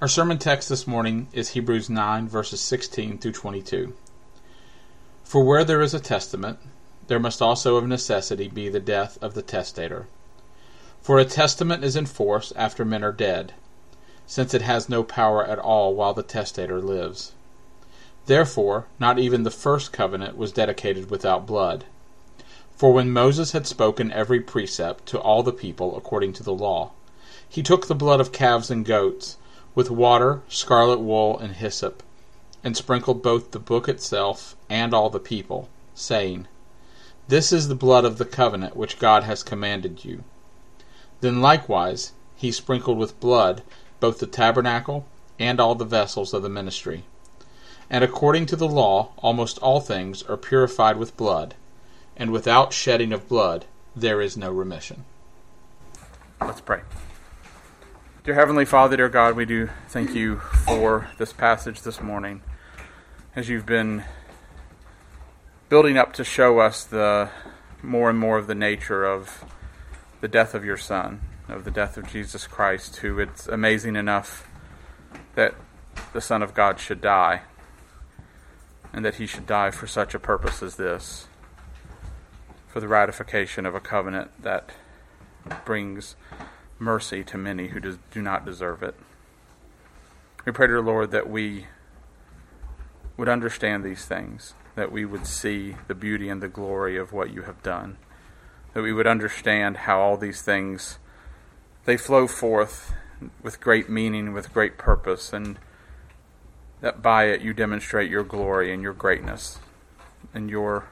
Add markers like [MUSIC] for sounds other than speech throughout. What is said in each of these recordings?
Our sermon text this morning is Hebrews 9, verses 16 through 22. For where there is a testament, there must also of necessity be the death of the testator. For a testament is in force after men are dead, since it has no power at all while the testator lives. Therefore, not even the first covenant was dedicated without blood. For when Moses had spoken every precept to all the people according to the law, he took the blood of calves and goats, with water, scarlet wool, and hyssop, and sprinkled both the book itself and all the people, saying, This is the blood of the covenant which God has commanded you. Then likewise he sprinkled with blood both the tabernacle and all the vessels of the ministry. And according to the law, almost all things are purified with blood, and without shedding of blood there is no remission. Let's pray. Dear Heavenly Father, dear God, we do thank you for this passage this morning. As you've been building up to show us the more and more of the nature of the death of your Son, of the death of Jesus Christ, who it's amazing enough that the Son of God should die and that he should die for such a purpose as this for the ratification of a covenant that brings mercy to many who do, not deserve it. We pray, to dear Lord, that we would understand these things, that we would see the beauty and the glory of what you have done, that we would understand how all these things they flow forth with great meaning, with great purpose, and that by it you demonstrate your glory and your greatness and your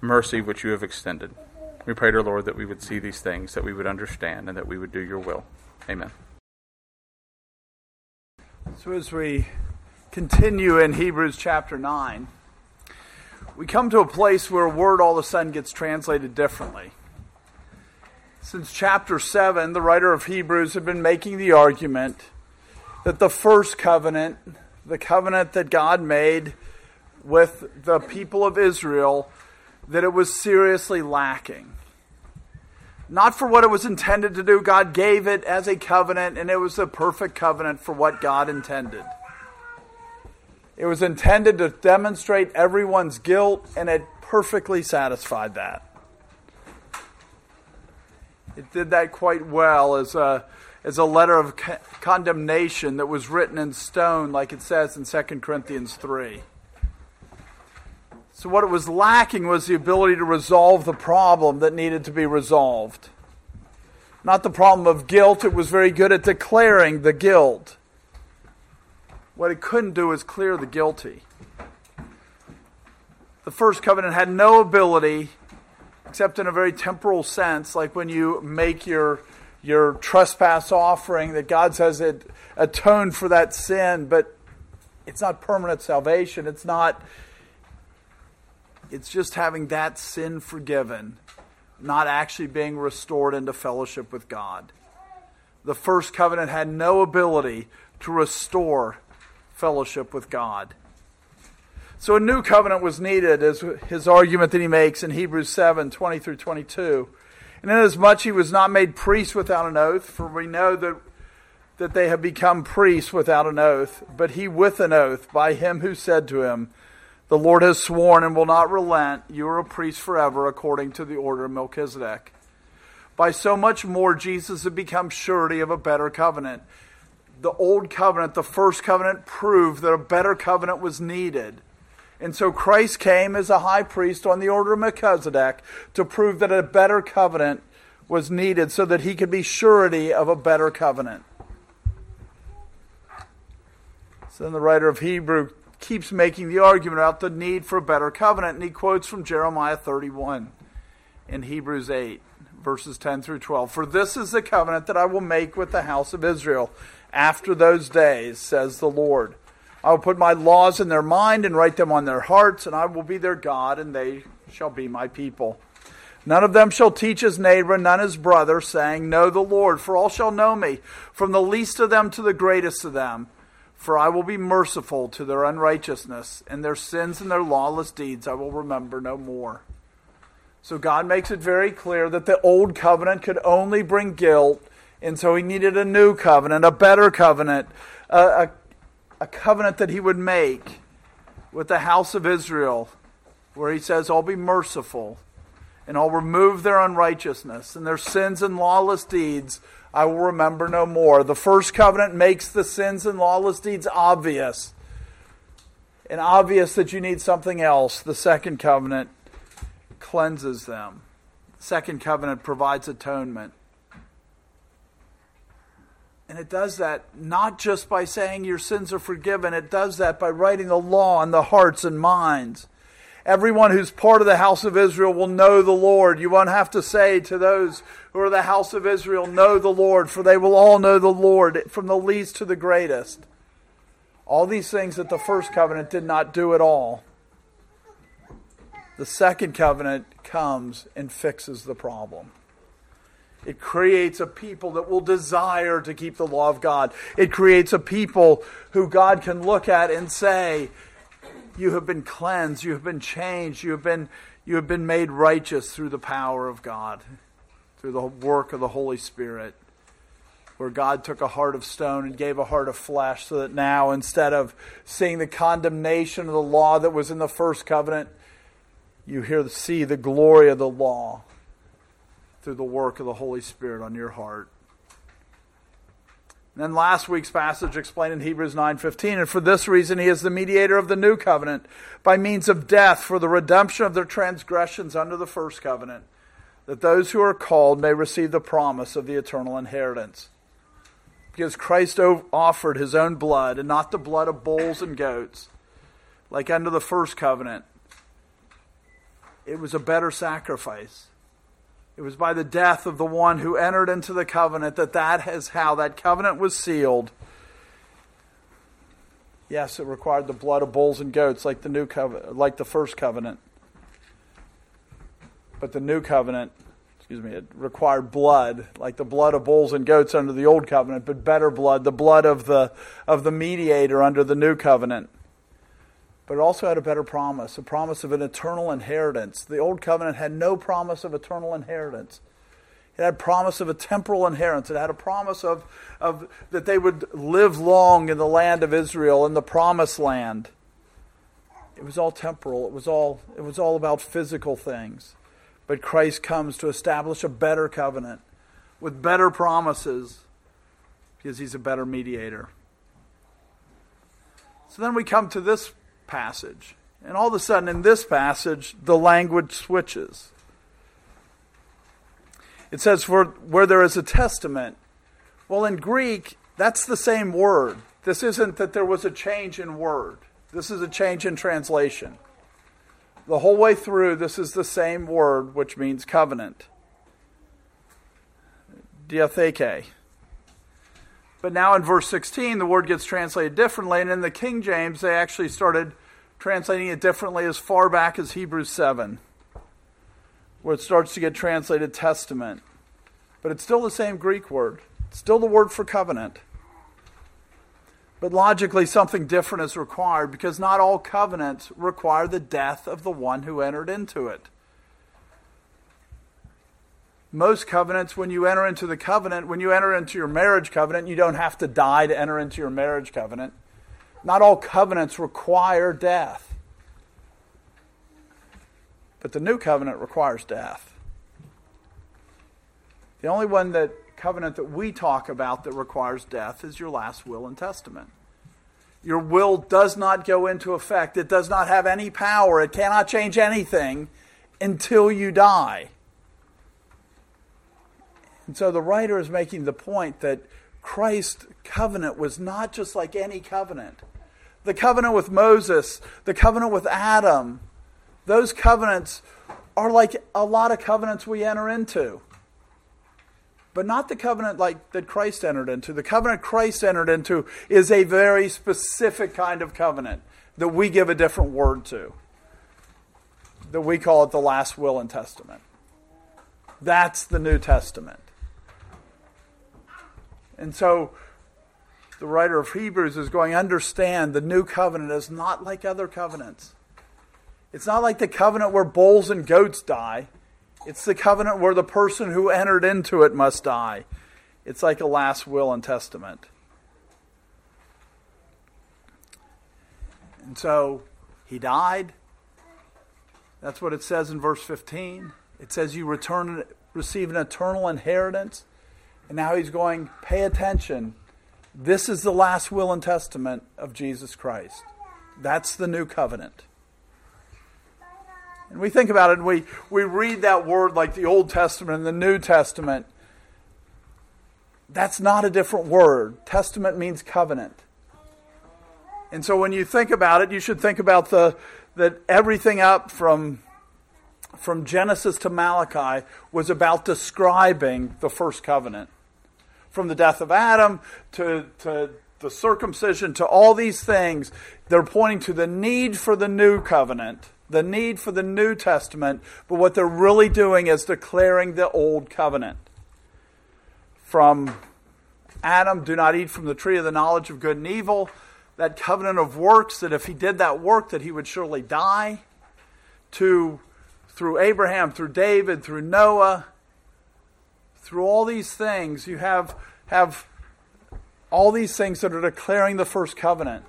mercy which you have extended. We pray, dear Lord, that we would see these things, that we would understand, and that we would do your will. Amen. So, as we continue in Hebrews chapter 9, we come to a place where a word all of a sudden gets translated differently. Since chapter 7, the writer of Hebrews had been making the argument that the first covenant, the covenant that God made with the people of Israel, that it was seriously lacking. Not for what it was intended to do. God gave it as a covenant, and it was a perfect covenant for what God intended. It was intended to demonstrate everyone's guilt, and it perfectly satisfied that. It did that quite well as a, as a letter of condemnation that was written in stone, like it says in 2 Corinthians 3. So, what it was lacking was the ability to resolve the problem that needed to be resolved. Not the problem of guilt, it was very good at declaring the guilt. What it couldn't do is clear the guilty. The first covenant had no ability, except in a very temporal sense, like when you make your, your trespass offering, that God says it atoned for that sin, but it's not permanent salvation. It's not it's just having that sin forgiven, not actually being restored into fellowship with God. The first covenant had no ability to restore fellowship with God. So a new covenant was needed, as his argument that he makes in Hebrews 7 20 through 22. And inasmuch he was not made priest without an oath, for we know that, that they have become priests without an oath, but he with an oath by him who said to him, the Lord has sworn and will not relent. You are a priest forever according to the order of Melchizedek. By so much more, Jesus had become surety of a better covenant. The old covenant, the first covenant, proved that a better covenant was needed. And so Christ came as a high priest on the order of Melchizedek to prove that a better covenant was needed so that he could be surety of a better covenant. So then the writer of Hebrew keeps making the argument about the need for a better covenant, and he quotes from Jeremiah 31 in Hebrews 8, verses 10 through 12. For this is the covenant that I will make with the house of Israel after those days, says the Lord. I will put my laws in their mind and write them on their hearts, and I will be their God, and they shall be my people. None of them shall teach his neighbor, none his brother, saying, Know the Lord, for all shall know me, from the least of them to the greatest of them. For I will be merciful to their unrighteousness, and their sins and their lawless deeds I will remember no more. So God makes it very clear that the old covenant could only bring guilt And so he needed a new covenant, a better covenant, a, a, a covenant that he would make with the house of Israel, where he says, I'll be merciful and I'll remove their unrighteousness and their sins and lawless deeds I will remember no more. The first covenant makes the sins and lawless deeds obvious. And obvious that you need something else. The second covenant cleanses them. The second covenant provides atonement. And it does that not just by saying your sins are forgiven, it does that by writing the law on the hearts and minds. Everyone who's part of the house of Israel will know the Lord. You won't have to say to those who are the house of Israel, Know the Lord, for they will all know the Lord, from the least to the greatest. All these things that the first covenant did not do at all. The second covenant comes and fixes the problem. It creates a people that will desire to keep the law of God. It creates a people who God can look at and say, You have been cleansed, you have been changed, you have been, you have been made righteous through the power of God, through the work of the Holy Spirit. Where God took a heart of stone and gave a heart of flesh, so that now, instead of seeing the condemnation of the law that was in the first covenant, you hear see the glory of the law through the work of the Holy Spirit on your heart. And then last week's passage explained in Hebrews 9:15, and for this reason he is the mediator of the new covenant by means of death for the redemption of their transgressions under the first covenant, that those who are called may receive the promise of the eternal inheritance. Because Christ offered his own blood and not the blood of bulls and goats, like under the first covenant. It was a better sacrifice. It was by the death of the one who entered into the covenant that that is how that covenant was sealed. Yes, it required the blood of bulls and goats like the new covenant, like the first covenant. But the new covenant, excuse me, it required blood, like the blood of bulls and goats under the old covenant, but better blood, the blood of the of the mediator under the new covenant but it also had a better promise a promise of an eternal inheritance. The Old Covenant had no promise of eternal inheritance. It had promise of a temporal inheritance. It had a promise of, of that they would live long in the land of Israel, in the promised land. It was all temporal. It was all, it was all about physical things. But Christ comes to establish a better covenant with better promises because he's a better mediator. So then we come to this passage. And all of a sudden, in this passage, the language switches. It says, for where there is a testament. Well, in Greek, that's the same word. This isn't that there was a change in word, this is a change in translation. The whole way through, this is the same word, which means covenant. Diatheke. But now in verse 16, the word gets translated differently, and in the King James, they actually started translating it differently as far back as Hebrews 7, where it starts to get translated testament. But it's still the same Greek word, it's still the word for covenant. But logically, something different is required because not all covenants require the death of the one who entered into it. Most covenants, when you enter into the covenant, when you enter into your marriage covenant, you don't have to die to enter into your marriage covenant. Not all covenants require death. But the new covenant requires death. The only one that covenant that we talk about that requires death is your last will and testament. Your will does not go into effect. It does not have any power. It cannot change anything until you die. And so the writer is making the point that Christ's covenant was not just like any covenant. The covenant with Moses, the covenant with Adam, those covenants are like a lot of covenants we enter into. But not the covenant like that Christ entered into. The covenant Christ entered into is a very specific kind of covenant that we give a different word to. That we call it the last will and testament. That's the New Testament. And so the writer of Hebrews is going to understand the new covenant is not like other covenants. It's not like the covenant where bulls and goats die. It's the covenant where the person who entered into it must die. It's like a last will and testament. And so he died. That's what it says in verse 15. It says you return receive an eternal inheritance. And now he's going, pay attention. This is the last will and testament of Jesus Christ. That's the new covenant. And we think about it and we, we read that word like the Old Testament and the New Testament. That's not a different word. Testament means covenant. And so when you think about it, you should think about the that everything up from from Genesis to Malachi was about describing the first covenant. From the death of Adam to, to the circumcision to all these things, they're pointing to the need for the new covenant, the need for the New Testament, but what they're really doing is declaring the old covenant. From Adam, do not eat from the tree of the knowledge of good and evil, that covenant of works, that if he did that work, that he would surely die, to through Abraham, through David, through Noah, through all these things, you have, have all these things that are declaring the first covenant.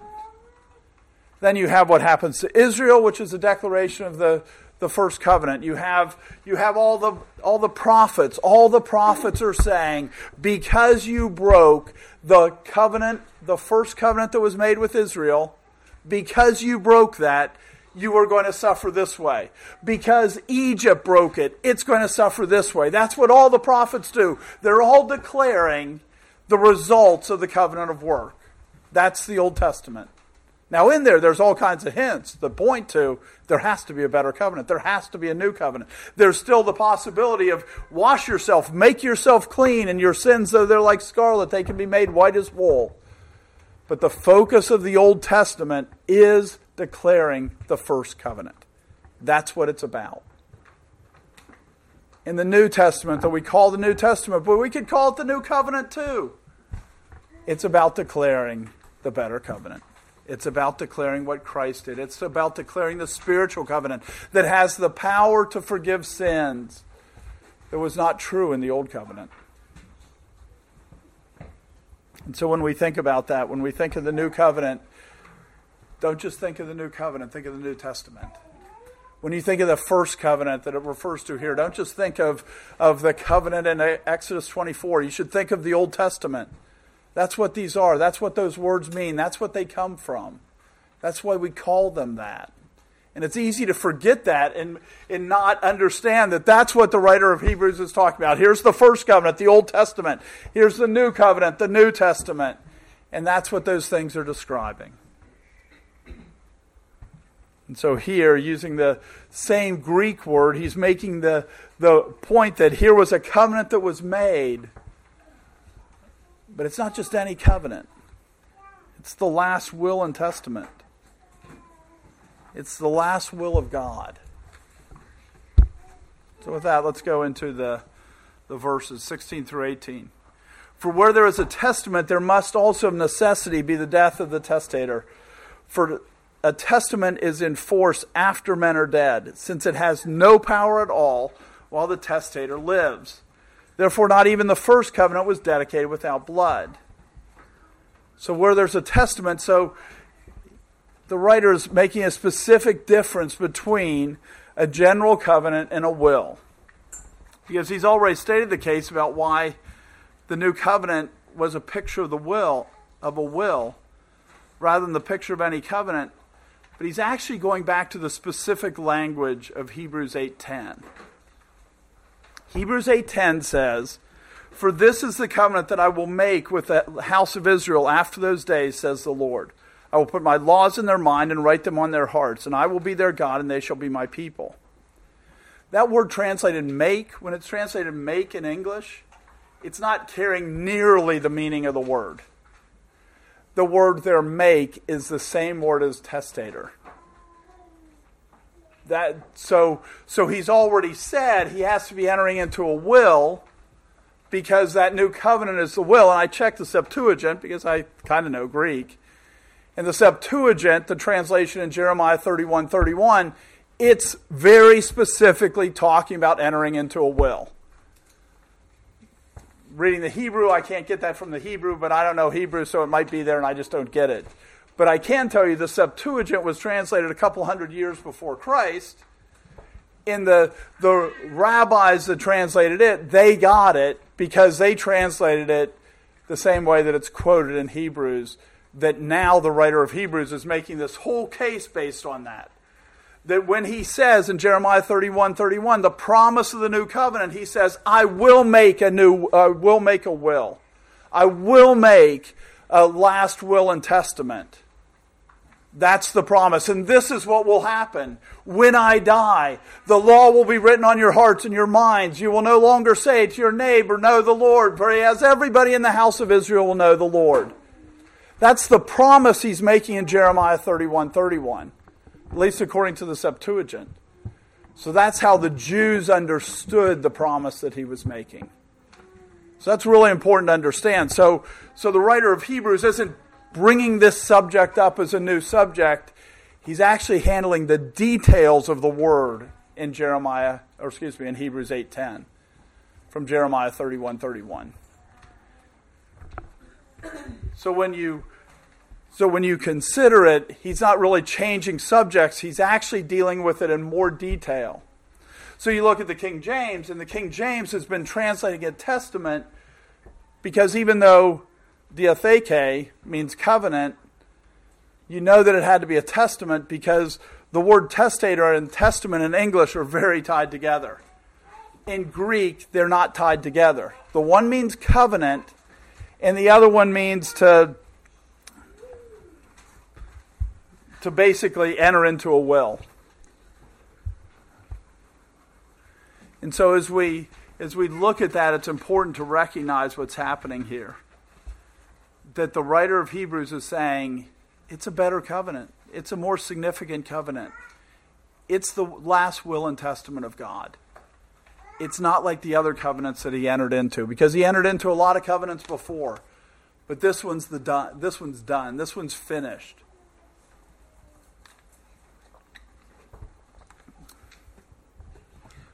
Then you have what happens to Israel, which is a declaration of the, the first covenant. You have, you have all, the, all the prophets. All the prophets are saying, because you broke the covenant, the first covenant that was made with Israel, because you broke that, you are going to suffer this way. Because Egypt broke it, it's going to suffer this way. That's what all the prophets do. They're all declaring the results of the covenant of work. That's the Old Testament. Now, in there, there's all kinds of hints that point to there has to be a better covenant. There has to be a new covenant. There's still the possibility of wash yourself, make yourself clean, and your sins, though they're like scarlet, they can be made white as wool. But the focus of the Old Testament is declaring the first covenant. That's what it's about. In the New Testament, that we call the New Testament, but we could call it the New Covenant too. It's about declaring the better covenant. It's about declaring what Christ did. It's about declaring the spiritual covenant that has the power to forgive sins that was not true in the old covenant. And so when we think about that, when we think of the new covenant, don't just think of the new covenant, think of the New Testament. When you think of the first covenant that it refers to here, don't just think of, of the covenant in Exodus 24. You should think of the Old Testament. That's what these are. That's what those words mean. That's what they come from. That's why we call them that. And it's easy to forget that and, and not understand that that's what the writer of Hebrews is talking about. Here's the first covenant, the Old Testament. Here's the new covenant, the New Testament. And that's what those things are describing. And so here, using the same Greek word, he's making the, the point that here was a covenant that was made. But it's not just any covenant, it's the last will and testament. It's the last will of God. So, with that, let's go into the, the verses 16 through 18. For where there is a testament, there must also of necessity be the death of the testator. For a testament is in force after men are dead, since it has no power at all while the testator lives. Therefore, not even the first covenant was dedicated without blood. So, where there's a testament, so the writer is making a specific difference between a general covenant and a will. Because he's already stated the case about why the new covenant was a picture of the will, of a will, rather than the picture of any covenant but he's actually going back to the specific language of Hebrews 8:10. Hebrews 8:10 says, "For this is the covenant that I will make with the house of Israel after those days," says the Lord. "I will put my laws in their mind and write them on their hearts, and I will be their God, and they shall be my people." That word translated make, when it's translated make in English, it's not carrying nearly the meaning of the word the word there make is the same word as testator. That so so he's already said he has to be entering into a will because that new covenant is the will. And I checked the Septuagint because I kind of know Greek. In the Septuagint, the translation in Jeremiah 31 31, it's very specifically talking about entering into a will reading the Hebrew, I can't get that from the Hebrew, but I don't know Hebrew, so it might be there and I just don't get it. But I can tell you the Septuagint was translated a couple hundred years before Christ. In the, the rabbis that translated it, they got it because they translated it the same way that it's quoted in Hebrews. That now the writer of Hebrews is making this whole case based on that that when he says in Jeremiah 31 31, the promise of the new covenant, he says, I will make a new, uh, will make a will. I will make a last will and testament. That's the promise. And this is what will happen. When I die, the law will be written on your hearts and your minds. You will no longer say to your neighbor, Know the Lord, for as everybody in the house of Israel will know the Lord. That's the promise he's making in Jeremiah 31 31 at least according to the Septuagint. So that's how the Jews understood the promise that he was making. So that's really important to understand. So, so the writer of Hebrews isn't bringing this subject up as a new subject. He's actually handling the details of the word in Jeremiah, or excuse me, in Hebrews 8:10 from Jeremiah 31:31. So when you so when you consider it, he's not really changing subjects, he's actually dealing with it in more detail. So you look at the King James, and the King James has been translating a testament because even though diatheke means covenant, you know that it had to be a testament because the word testator and testament in English are very tied together. In Greek, they're not tied together. The one means covenant, and the other one means to to basically enter into a will. And so as we as we look at that, it's important to recognize what's happening here. That the writer of Hebrews is saying it's a better covenant. It's a more significant covenant. It's the last will and testament of God. It's not like the other covenants that he entered into because he entered into a lot of covenants before. But this one's the done, this one's done. This one's finished.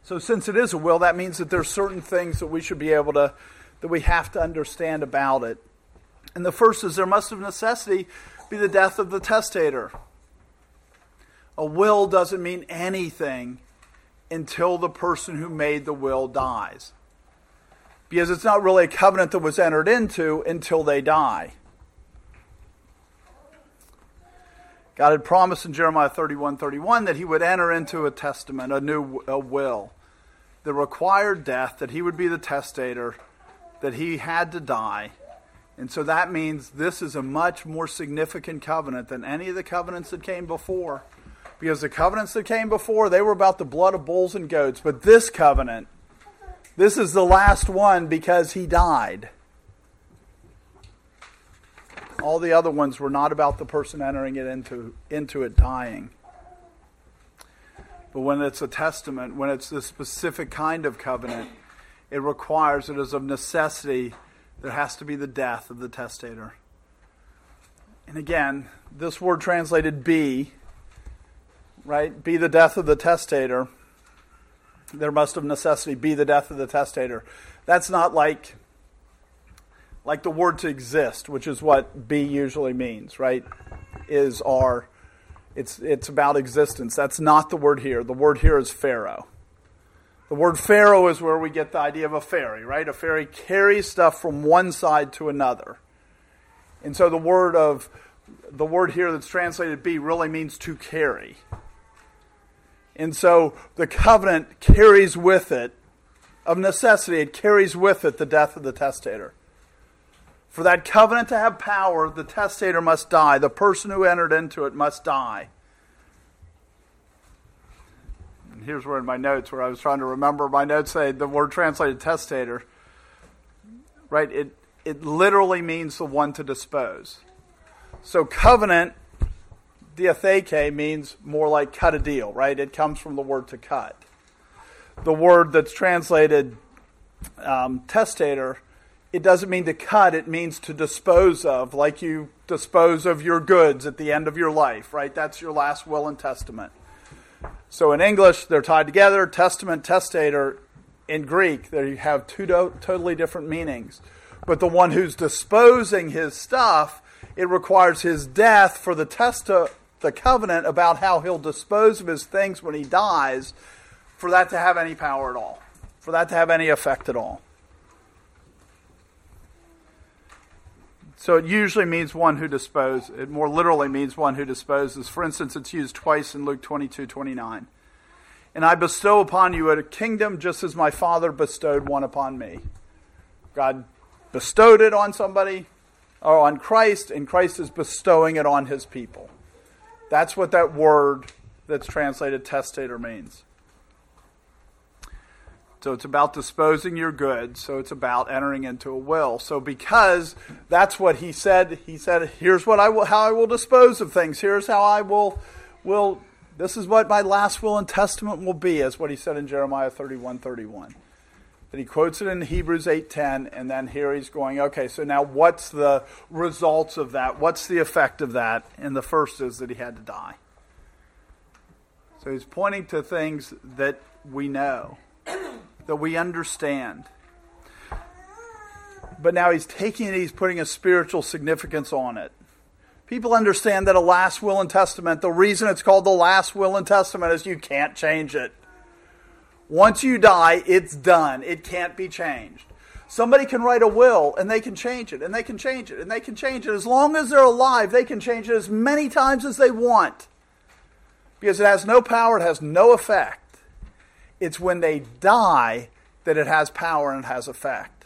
So since it is a will, that means that there's certain things that we should be able to that we have to understand about it. And the first is there must of necessity be the death of the testator. A will doesn't mean anything until the person who made the will dies. Because it's not really a covenant that was entered into until they die. God had promised in Jeremiah 31 31 that he would enter into a testament, a new a will the required death, that he would be the testator, that he had to die. And so that means this is a much more significant covenant than any of the covenants that came before. Because the covenants that came before, they were about the blood of bulls and goats. But this covenant, this is the last one because he died. All the other ones were not about the person entering it into, into it dying. But when it's a testament, when it's a specific kind of covenant, it requires it is of necessity there has to be the death of the testator. And again, this word translated be, right? Be the death of the testator. There must of necessity be the death of the testator. That's not like like the word to exist, which is what be usually means, right? Is our it's, it's about existence. That's not the word here. The word here is phero. The word phero is where we get the idea of a ferry, right? A ferry carries stuff from one side to another. And so the word of the word here that's translated be really means to carry. And so the covenant carries with it, of necessity, it carries with it the death of the testator. For that covenant to have power, the testator must die. The person who entered into it must die. And here's where in my notes, where I was trying to remember, my notes say the word translated testator, right? It, it literally means the one to dispose. So covenant, diatheke, means more like cut a deal, right? It comes from the word to cut. The word that's translated um, testator it doesn't mean to cut, it means to dispose of, like you dispose of your goods at the end of your life, right? That's your last will and testament. So in English, they're tied together testament, testator. in Greek, they have two do- totally different meanings. But the one who's disposing his stuff, it requires his death for the test uh, the covenant about how he'll dispose of his things when he dies, for that to have any power at all, for that to have any effect at all. So it usually means one who disposes. It more literally means one who disposes. For instance, it's used twice in Luke 22 29. And I bestow upon you a kingdom just as my Father bestowed one upon me. God bestowed it on somebody, or on Christ, and Christ is bestowing it on his people. That's what that word that's translated testator means. So it's about disposing your goods. So it's about entering into a will. So because that's what he said, he said, "Here's what I will, how I will dispose of things. Here's how I will, will. This is what my last will and testament will be," as what he said in Jeremiah 31, 31. That he quotes it in Hebrews 8:10, and then here he's going, okay, so now what's the results of that? What's the effect of that? And the first is that he had to die. So he's pointing to things that we know that we understand. But now he's taking it, he's putting a spiritual significance on it. People understand that a last will and testament, the reason it's called the last will and testament is you can't change it. Once you die, it's done. It can't be changed. Somebody can write a will and they can change it and they can change it and they can change it. As long as they're alive, they can change it as many times as they want because it has no power, it has no effect. It's when they die that it has power and has effect.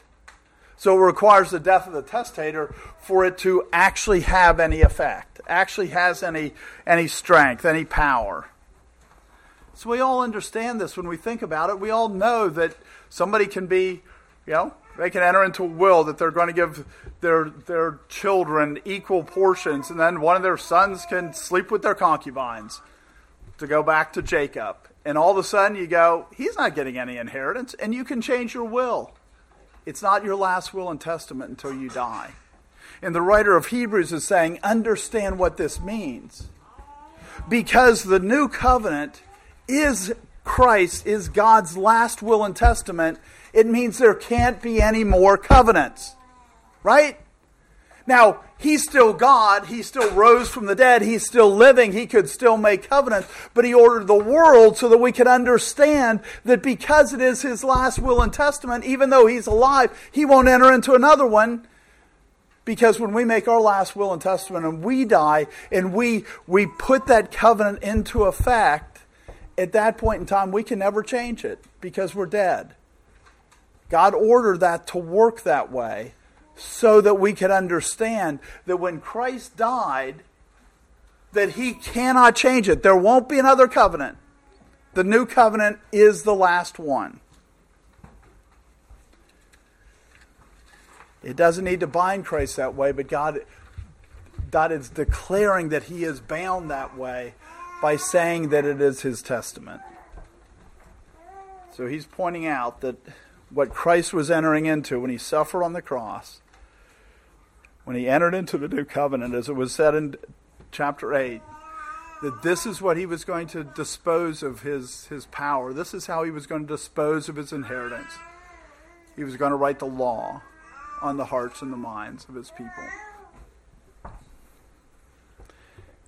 So it requires the death of the testator for it to actually have any effect, actually has any, any strength, any power. So we all understand this when we think about it. We all know that somebody can be, you know, they can enter into a will that they're going to give their their children equal portions, and then one of their sons can sleep with their concubines to go back to Jacob and all of a sudden you go, he's not getting any inheritance, and you can change your will. It's not your last will and testament until you die. And the writer of Hebrews is saying, understand what this means. Because the new covenant is Christ, is God's last will and testament, it means there can't be any more covenants. Right? Now, he's still God. He still rose from the dead. He's still living. He could still make covenants. But he ordered the world so that we could understand that because it is his last will and testament, even though he's alive, he won't enter into another one. Because when we make our last will and testament and we die and we, we put that covenant into effect, at that point in time, we can never change it because we're dead. God ordered that to work that way so that we could understand that when Christ died, that he cannot change it. There won't be another covenant. The new covenant is the last one. It doesn't need to bind Christ that way, but God, God is declaring that he is bound that way by saying that it is his testament. So he's pointing out that what Christ was entering into when he suffered on the cross when he entered into the new covenant, as it was said in chapter 8, that this is what he was going to dispose of his, his power. This is how he was going to dispose of his inheritance. He was going to write the law on the hearts and the minds of his people.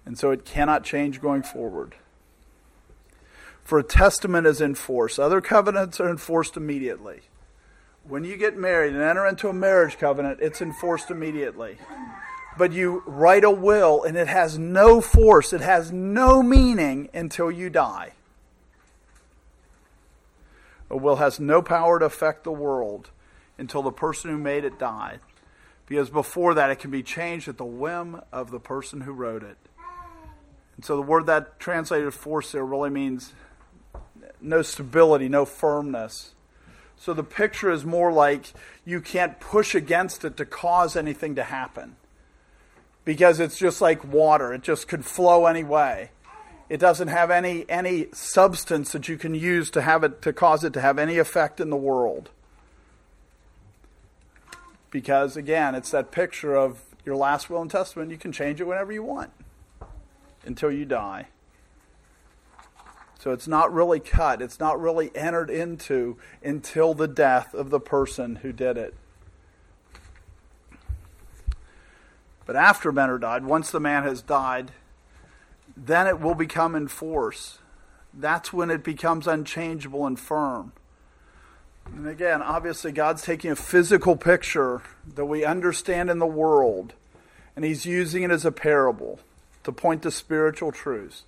And so it cannot change going forward. For a testament is in force. Other covenants are enforced immediately. When you get married and enter into a marriage covenant, it's enforced immediately. But you write a will and it has no force, it has no meaning until you die. A will has no power to affect the world until the person who made it died. Because before that, it can be changed at the whim of the person who wrote it. And so the word that translated force there really means no stability, no firmness. So the picture is more like you can't push against it to cause anything to happen. Because it's just like water, it just could flow any way. It doesn't have any, any substance that you can use to have it to cause it to have any effect in the world. Because again, it's that picture of your last will and testament. You can change it whenever you want until you die. So it's not really cut, it's not really entered into until the death of the person who did it. But after men are died, once the man has died, then it will become in force. That's when it becomes unchangeable and firm. And again, obviously, God's taking a physical picture that we understand in the world, and He's using it as a parable to point to spiritual truths.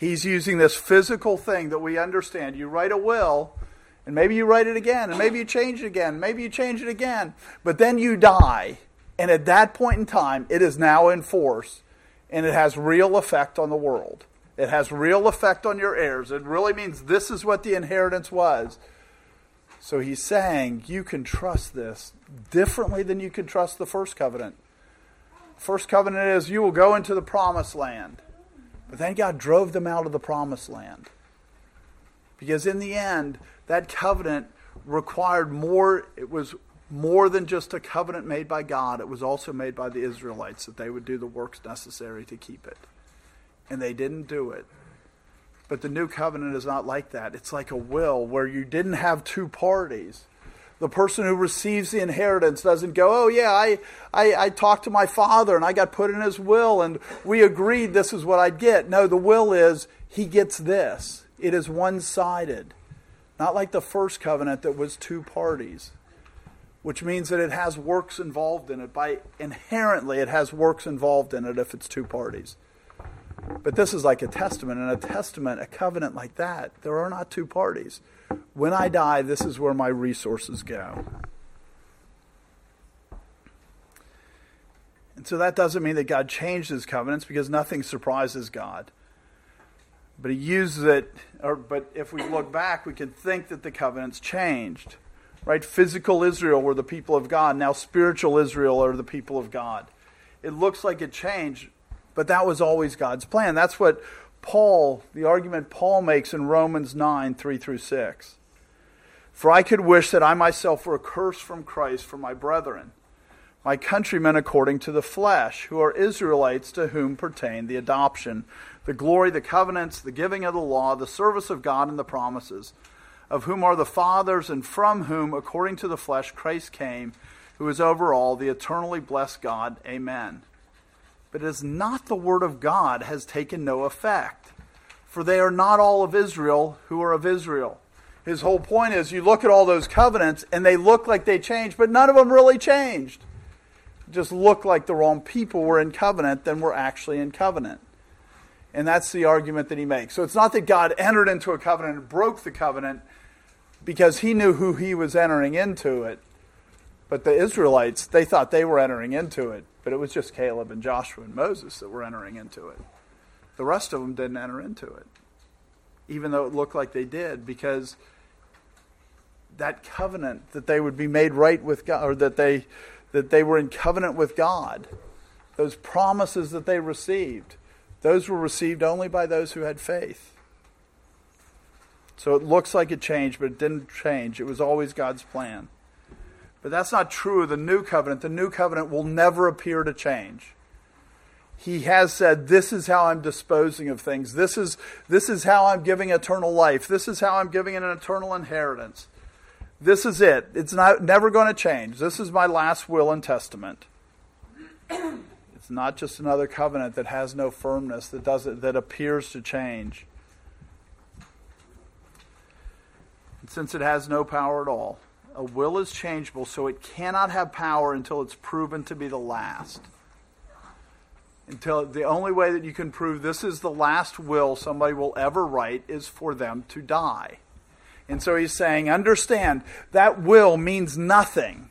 He's using this physical thing that we understand. You write a will, and maybe you write it again, and maybe you change it again, maybe you change it again, but then you die. And at that point in time, it is now in force, and it has real effect on the world. It has real effect on your heirs. It really means this is what the inheritance was. So he's saying you can trust this differently than you can trust the first covenant. First covenant is you will go into the promised land. But then God drove them out of the promised land. Because in the end, that covenant required more, it was more than just a covenant made by God, it was also made by the Israelites that they would do the works necessary to keep it. And they didn't do it. But the new covenant is not like that. It's like a will where you didn't have two parties the person who receives the inheritance doesn't go, oh, yeah, I, I, I, talked to my father and I got put in his will and we agreed this is what I'd get. No, the will is he gets this. It is one sided. Not like the first covenant that was two parties, which means that it has works involved in it. By inherently, it has works involved in it if it's two parties. But this is like a testament, and a testament, a covenant like that, there are not two parties. When I die, this is where my resources go. And so that doesn't mean that God changed his covenants because nothing surprises God. But he uses it, or, but if we look back, we can think that the covenants changed. Right? Physical Israel were the people of God. Now spiritual Israel are the people of God. It looks like it changed, but that was always God's plan. That's what Paul, the argument Paul makes in Romans 9 3 through 6. For I could wish that I myself were accursed from Christ for my brethren, my countrymen according to the flesh, who are Israelites to whom pertain the adoption, the glory, the covenants, the giving of the law, the service of God, and the promises, of whom are the fathers, and from whom, according to the flesh, Christ came, who is over all, the eternally blessed God. Amen. But it is not the word of God has taken no effect. For they are not all of Israel who are of Israel. His whole point is you look at all those covenants and they look like they changed, but none of them really changed. just look like the wrong people were in covenant than were actually in covenant. And that's the argument that he makes. So it's not that God entered into a covenant and broke the covenant because he knew who he was entering into it. But the Israelites, they thought they were entering into it. But it was just Caleb and Joshua and Moses that were entering into it. The rest of them didn't enter into it, even though it looked like they did, because that covenant that they would be made right with God, or that they that they were in covenant with God, those promises that they received, those were received only by those who had faith. So it looks like it changed, but it didn't change. It was always God's plan. But that's not true of the new covenant. The new covenant will never appear to change. He has said, This is how I'm disposing of things. This is, this is how I'm giving eternal life. This is how I'm giving an eternal inheritance. This is it. It's not, never going to change. This is my last will and testament. [CLEARS THROAT] It's not just another covenant that has no firmness, that, doesn't, that appears to change. And since it has no power at all, a will is changeable, so it cannot have power until it's proven to be the last. Until the only way that you can prove this is the last will somebody will ever write is for them to die. And so he's saying, understand, that will means nothing.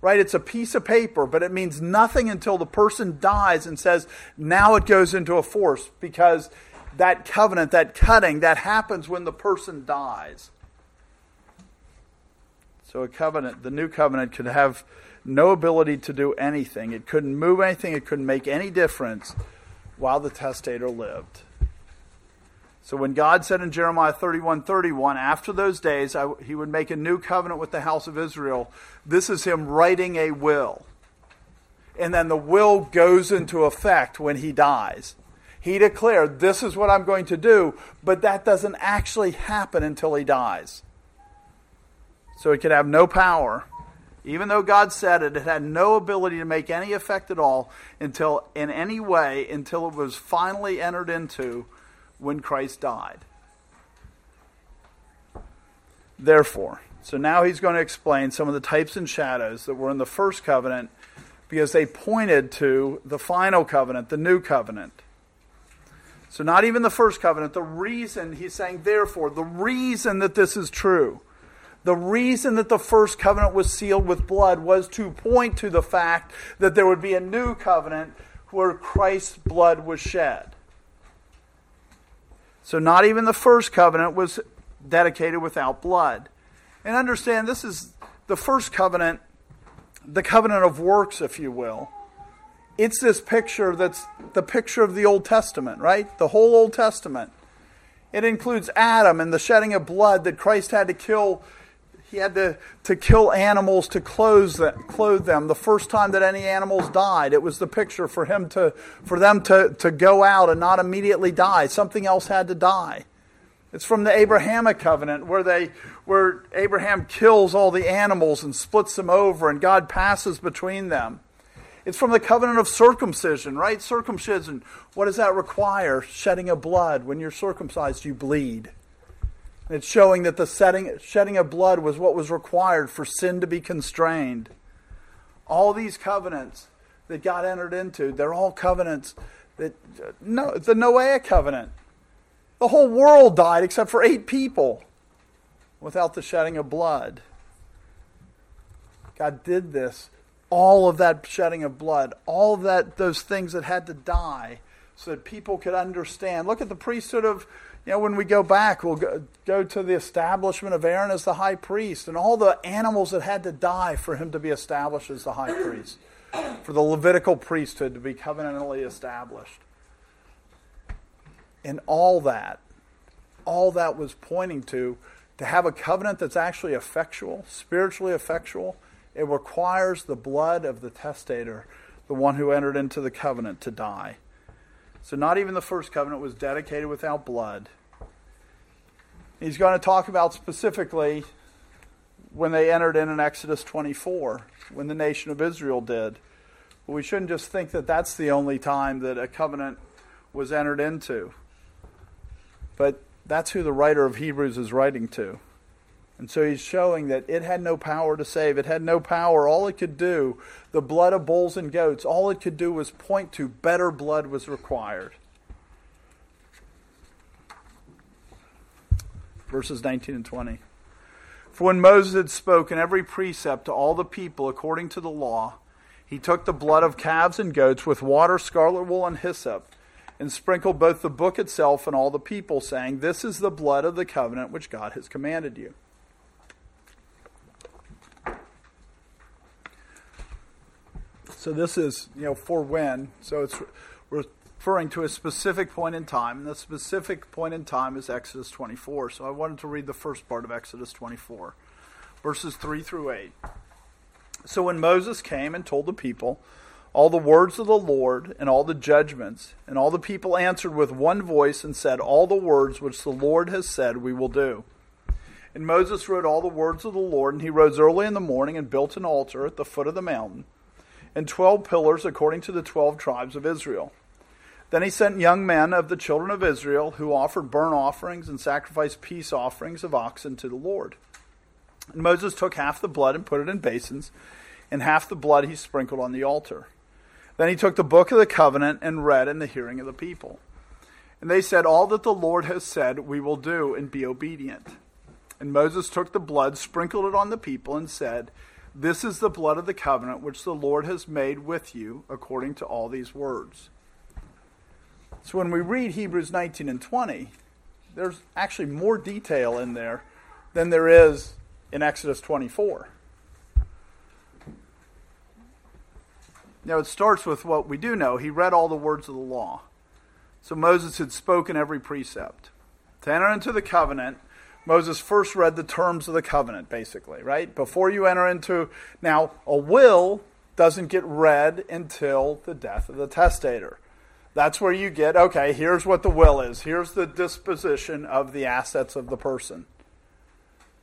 Right? It's a piece of paper, but it means nothing until the person dies and says, now it goes into a force because that covenant, that cutting, that happens when the person dies. So a covenant, the new covenant could have no ability to do anything. It couldn't move anything, it couldn't make any difference while the testator lived. So when God said in Jeremiah 31 31, after those days I, he would make a new covenant with the house of Israel, this is him writing a will. And then the will goes into effect when he dies. He declared, This is what I'm going to do, but that doesn't actually happen until he dies. So it could have no power. Even though God said it, it had no ability to make any effect at all until, in any way, until it was finally entered into when Christ died. Therefore, so now he's going to explain some of the types and shadows that were in the first covenant because they pointed to the final covenant, the new covenant. So, not even the first covenant, the reason he's saying, therefore, the reason that this is true, the reason that the first covenant was sealed with blood was to point to the fact that there would be a new covenant where Christ's blood was shed. So, not even the first covenant was dedicated without blood. And understand, this is the first covenant, the covenant of works, if you will. It's this picture that's the picture of the Old Testament, right? The whole Old Testament. It includes Adam and the shedding of blood that Christ had to kill. He had to, to kill animals to clothe them, clothe them. The first time that any animals died, it was the picture for him to for them to, to go out and not immediately die. Something else had to die. It's from the Abrahamic covenant where they where Abraham kills all the animals and splits them over and God passes between them. It's from the covenant of circumcision, right? Circumcision. What does that require? Shedding of blood. When you're circumcised, you bleed. It's showing that the setting, shedding of blood was what was required for sin to be constrained. All these covenants that God entered into, they're all covenants that no, the Noahic covenant. The whole world died except for eight people without the shedding of blood. God did this. All of that shedding of blood, all of that those things that had to die so that people could understand. Look at the priesthood of you know, when we go back, we'll go, go, to the establishment of Aaron as the high priest and all the animals that had to die for him to be established as the high priest, for the Levitical priesthood to be covenantally established. And all that, all that was pointing to, to have a covenant that's actually effectual, spiritually effectual, it requires the blood of the testator, the one who entered into the covenant, to die. So, not even the first covenant was dedicated without blood. He's going to talk about specifically when they entered in in Exodus 24, when the nation of Israel did. But we shouldn't just think that that's the only time that a covenant was entered into. But that's who the writer of Hebrews is writing to. And so he's showing that it had no power to save. It had no power. All it could do, the blood of bulls and goats, all it could do was point to better blood was required. Verses 19 and 20. For when Moses had spoken every precept to all the people according to the law, he took the blood of calves and goats with water, scarlet wool, and hyssop and sprinkled both the book itself and all the people, saying, This is the blood of the covenant which God has commanded you. So this is, you know, for when. So it's referring to a specific point in time, and the specific point in time is Exodus 24. So I wanted to read the first part of Exodus 24, verses 3 through 8. So when Moses came and told the people, all the words of the Lord and all the judgments. And all the people answered with one voice and said, All the words which the Lord has said we will do. And Moses wrote all the words of the Lord, and he rose early in the morning and built an altar at the foot of the mountain, and twelve pillars according to the twelve tribes of Israel. Then he sent young men of the children of Israel who offered burnt offerings and sacrificed peace offerings of oxen to the Lord. And Moses took half the blood and put it in basins, and half the blood he sprinkled on the altar. Then he took the book of the covenant and read in the hearing of the people. And they said, All that the Lord has said we will do and be obedient. And Moses took the blood, sprinkled it on the people, and said, This is the blood of the covenant which the Lord has made with you according to all these words. So when we read Hebrews 19 and 20, there's actually more detail in there than there is in Exodus 24. Now, it starts with what we do know. He read all the words of the law. So Moses had spoken every precept. To enter into the covenant, Moses first read the terms of the covenant, basically, right? Before you enter into. Now, a will doesn't get read until the death of the testator. That's where you get, okay, here's what the will is. Here's the disposition of the assets of the person.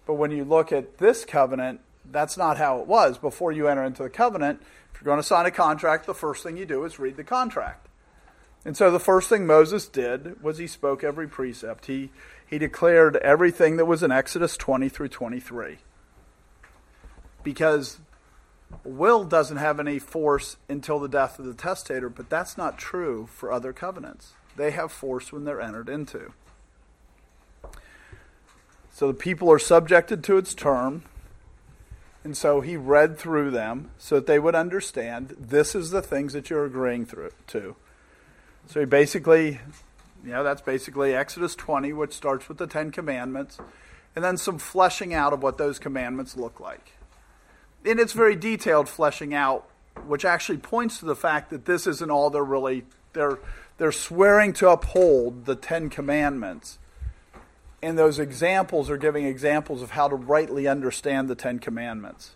But when you look at this covenant, that's not how it was. Before you enter into the covenant, if you're going to sign a contract, the first thing you do is read the contract. And so the first thing Moses did was he spoke every precept. He, he declared everything that was in Exodus 20 through 23. Because will doesn't have any force until the death of the testator, but that's not true for other covenants. They have force when they're entered into. So the people are subjected to its term. And so he read through them so that they would understand this is the things that you're agreeing through, to. So basically, you know, that's basically Exodus 20, which starts with the Ten Commandments, and then some fleshing out of what those commandments look like and it's very detailed fleshing out, which actually points to the fact that this isn't all they're really they're they're swearing to uphold the Ten Commandments. And those examples are giving examples of how to rightly understand the Ten Commandments.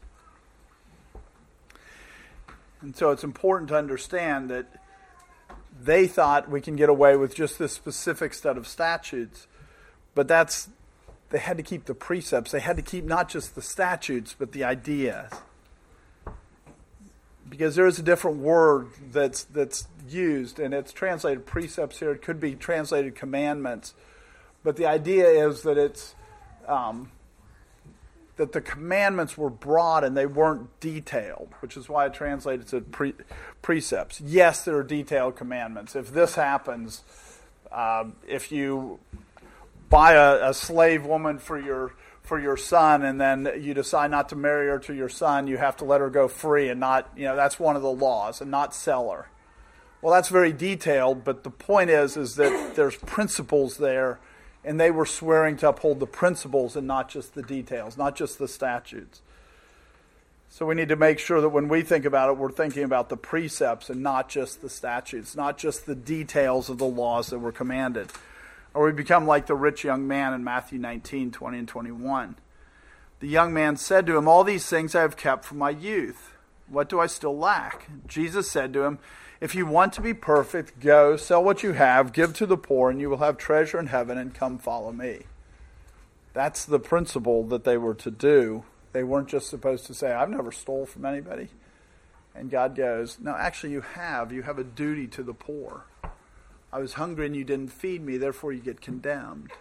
And so it's important to understand that they thought we can get away with just this specific set of statutes, but that's they had to keep the precepts. They had to keep not just the statutes, but the ideas. Because there is a different word that's, that's used, and it's translated precepts here. It could be translated commandments. But the idea is that it's um, that the commandments were broad and they weren't detailed, which is why it translated to pre- precepts. Yes, there are detailed commandments. If this happens, uh, if you buy a, a slave woman for your for your son and then you decide not to marry her to your son, you have to let her go free and not, you know, that's one of the laws and not sell her. Well, that's very detailed, but the point is is that there's principles there and they were swearing to uphold the principles and not just the details, not just the statutes. So we need to make sure that when we think about it, we're thinking about the precepts and not just the statutes, not just the details of the laws that were commanded. Or we become like the rich young man in Matthew 19, 20 and 21. The young man said to him, All these things I have kept from my youth. What do I still lack? Jesus said to him, If you want to be perfect, go, sell what you have, give to the poor, and you will have treasure in heaven, and come follow me. That's the principle that they were to do. They weren't just supposed to say, I've never stole from anybody. And God goes, No, actually, you have. You have a duty to the poor. I was hungry and you didn't feed me, therefore you get condemned.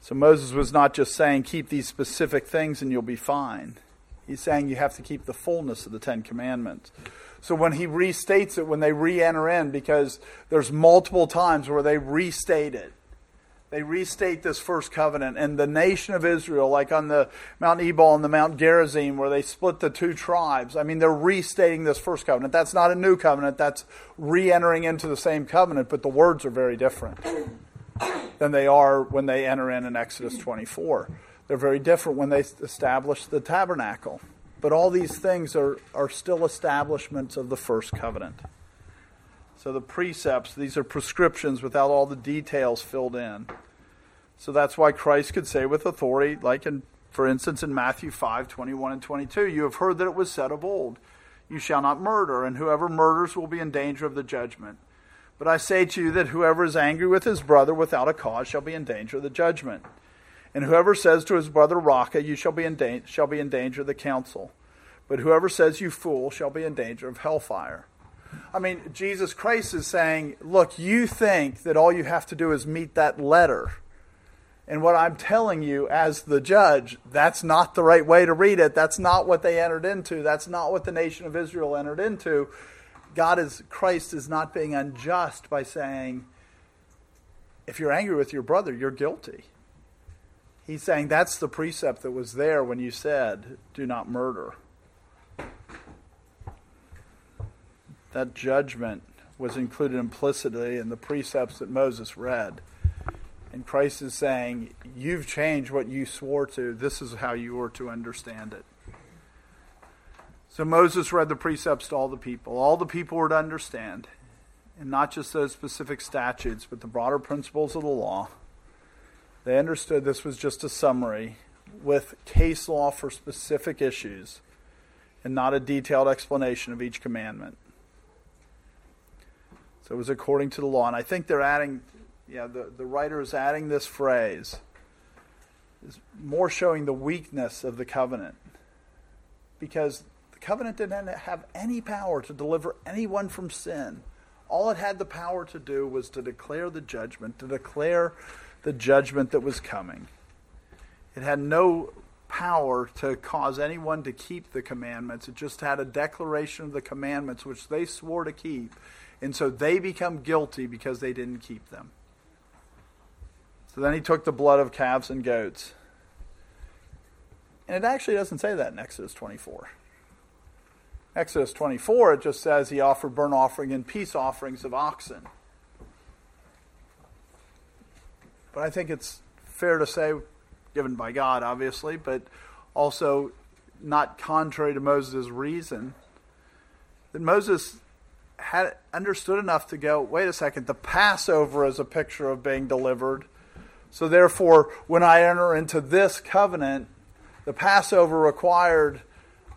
So Moses was not just saying, keep these specific things and you'll be fine. He's saying you have to keep the fullness of the Ten Commandments. So when he restates it, when they re enter in, because there's multiple times where they restate it, they restate this first covenant. And the nation of Israel, like on the Mount Ebal and the Mount Gerizim, where they split the two tribes, I mean, they're restating this first covenant. That's not a new covenant, that's re entering into the same covenant, but the words are very different than they are when they enter in in Exodus 24. They're very different when they establish the tabernacle. But all these things are, are still establishments of the first covenant. So the precepts, these are prescriptions without all the details filled in. So that's why Christ could say with authority, like in, for instance, in Matthew 5 21 and 22, you have heard that it was said of old, You shall not murder, and whoever murders will be in danger of the judgment. But I say to you that whoever is angry with his brother without a cause shall be in danger of the judgment. And whoever says to his brother, Raca, you shall be in, da- shall be in danger of the council. But whoever says, You fool, shall be in danger of hellfire. I mean, Jesus Christ is saying, look, you think that all you have to do is meet that letter. And what I'm telling you as the judge, that's not the right way to read it. That's not what they entered into. That's not what the nation of Israel entered into. God is, Christ is not being unjust by saying, if you're angry with your brother, you're guilty. He's saying that's the precept that was there when you said, do not murder. that judgment was included implicitly in the precepts that Moses read. And Christ is saying, You've changed what you swore to. This is how you are to understand it. So Moses read the precepts to all the people. All the people were to understand, and not just those specific statutes, but the broader principles of the law. They understood this was just a summary with case law for specific issues and not a detailed explanation of each commandment. So it was according to the law. And I think they're adding, yeah, the, the writer is adding this phrase, is more showing the weakness of the covenant. Because covenant didn't have any power to deliver anyone from sin. All it had the power to do was to declare the judgment, to declare the judgment that was coming. It had no power to cause anyone to keep the commandments. It just had a declaration of the commandments which they swore to keep. And so they become guilty because they didn't keep them. So then he took the blood of calves and goats. And it actually doesn't say that in Exodus 24. Exodus 24, it just says he offered burnt offering and peace offerings of oxen. But I think it's fair to say, given by God, obviously, but also not contrary to Moses' reason, that Moses had understood enough to go, wait a second, the Passover is a picture of being delivered. So therefore, when I enter into this covenant, the Passover required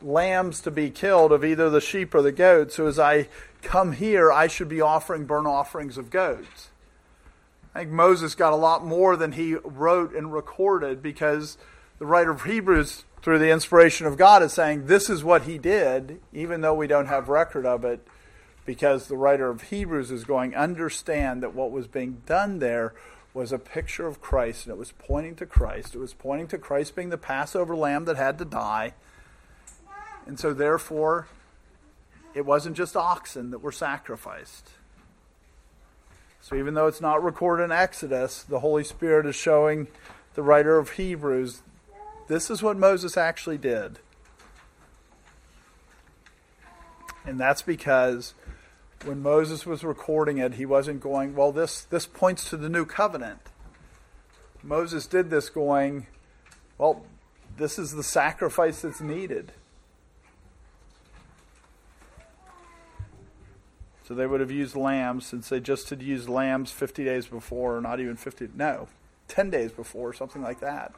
lambs to be killed of either the sheep or the goats. So as I come here, I should be offering burnt offerings of goats. I think Moses got a lot more than he wrote and recorded because the writer of Hebrews, through the inspiration of God, is saying this is what he did, even though we don't have record of it because the writer of Hebrews is going understand that what was being done there was a picture of Christ and it was pointing to Christ. It was pointing to Christ being the Passover lamb that had to die. And so therefore it wasn't just oxen that were sacrificed. So even though it's not recorded in Exodus, the Holy Spirit is showing the writer of Hebrews this is what Moses actually did. And that's because when Moses was recording it, he wasn't going, well, this, this points to the new covenant. Moses did this going, well, this is the sacrifice that's needed. So they would have used lambs since they just had used lambs 50 days before, or not even 50, no, 10 days before, something like that.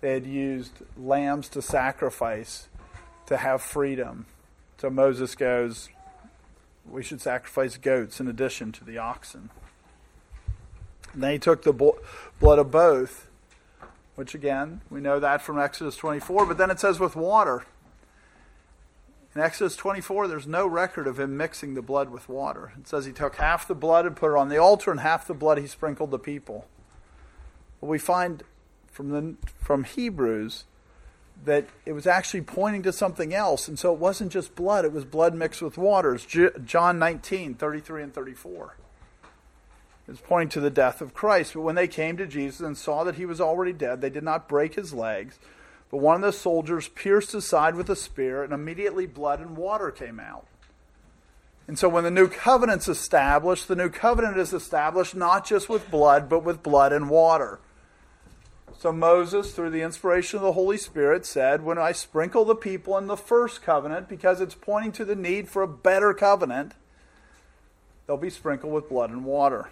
They had used lambs to sacrifice to have freedom. So Moses goes, we should sacrifice goats in addition to the oxen. Then he took the blood of both, which again, we know that from Exodus 24, but then it says with water. In Exodus 24, there's no record of him mixing the blood with water. It says he took half the blood and put it on the altar, and half the blood he sprinkled the people. But we find from, the, from Hebrews that it was actually pointing to something else. And so it wasn't just blood, it was blood mixed with waters. John 19, 33 and 34. It's pointing to the death of Christ. But when they came to Jesus and saw that he was already dead, they did not break his legs. But one of the soldiers pierced his side with a spear, and immediately blood and water came out. And so when the new covenant's established, the new covenant is established not just with blood, but with blood and water. So Moses, through the inspiration of the Holy Spirit, said, When I sprinkle the people in the first covenant, because it's pointing to the need for a better covenant, they'll be sprinkled with blood and water.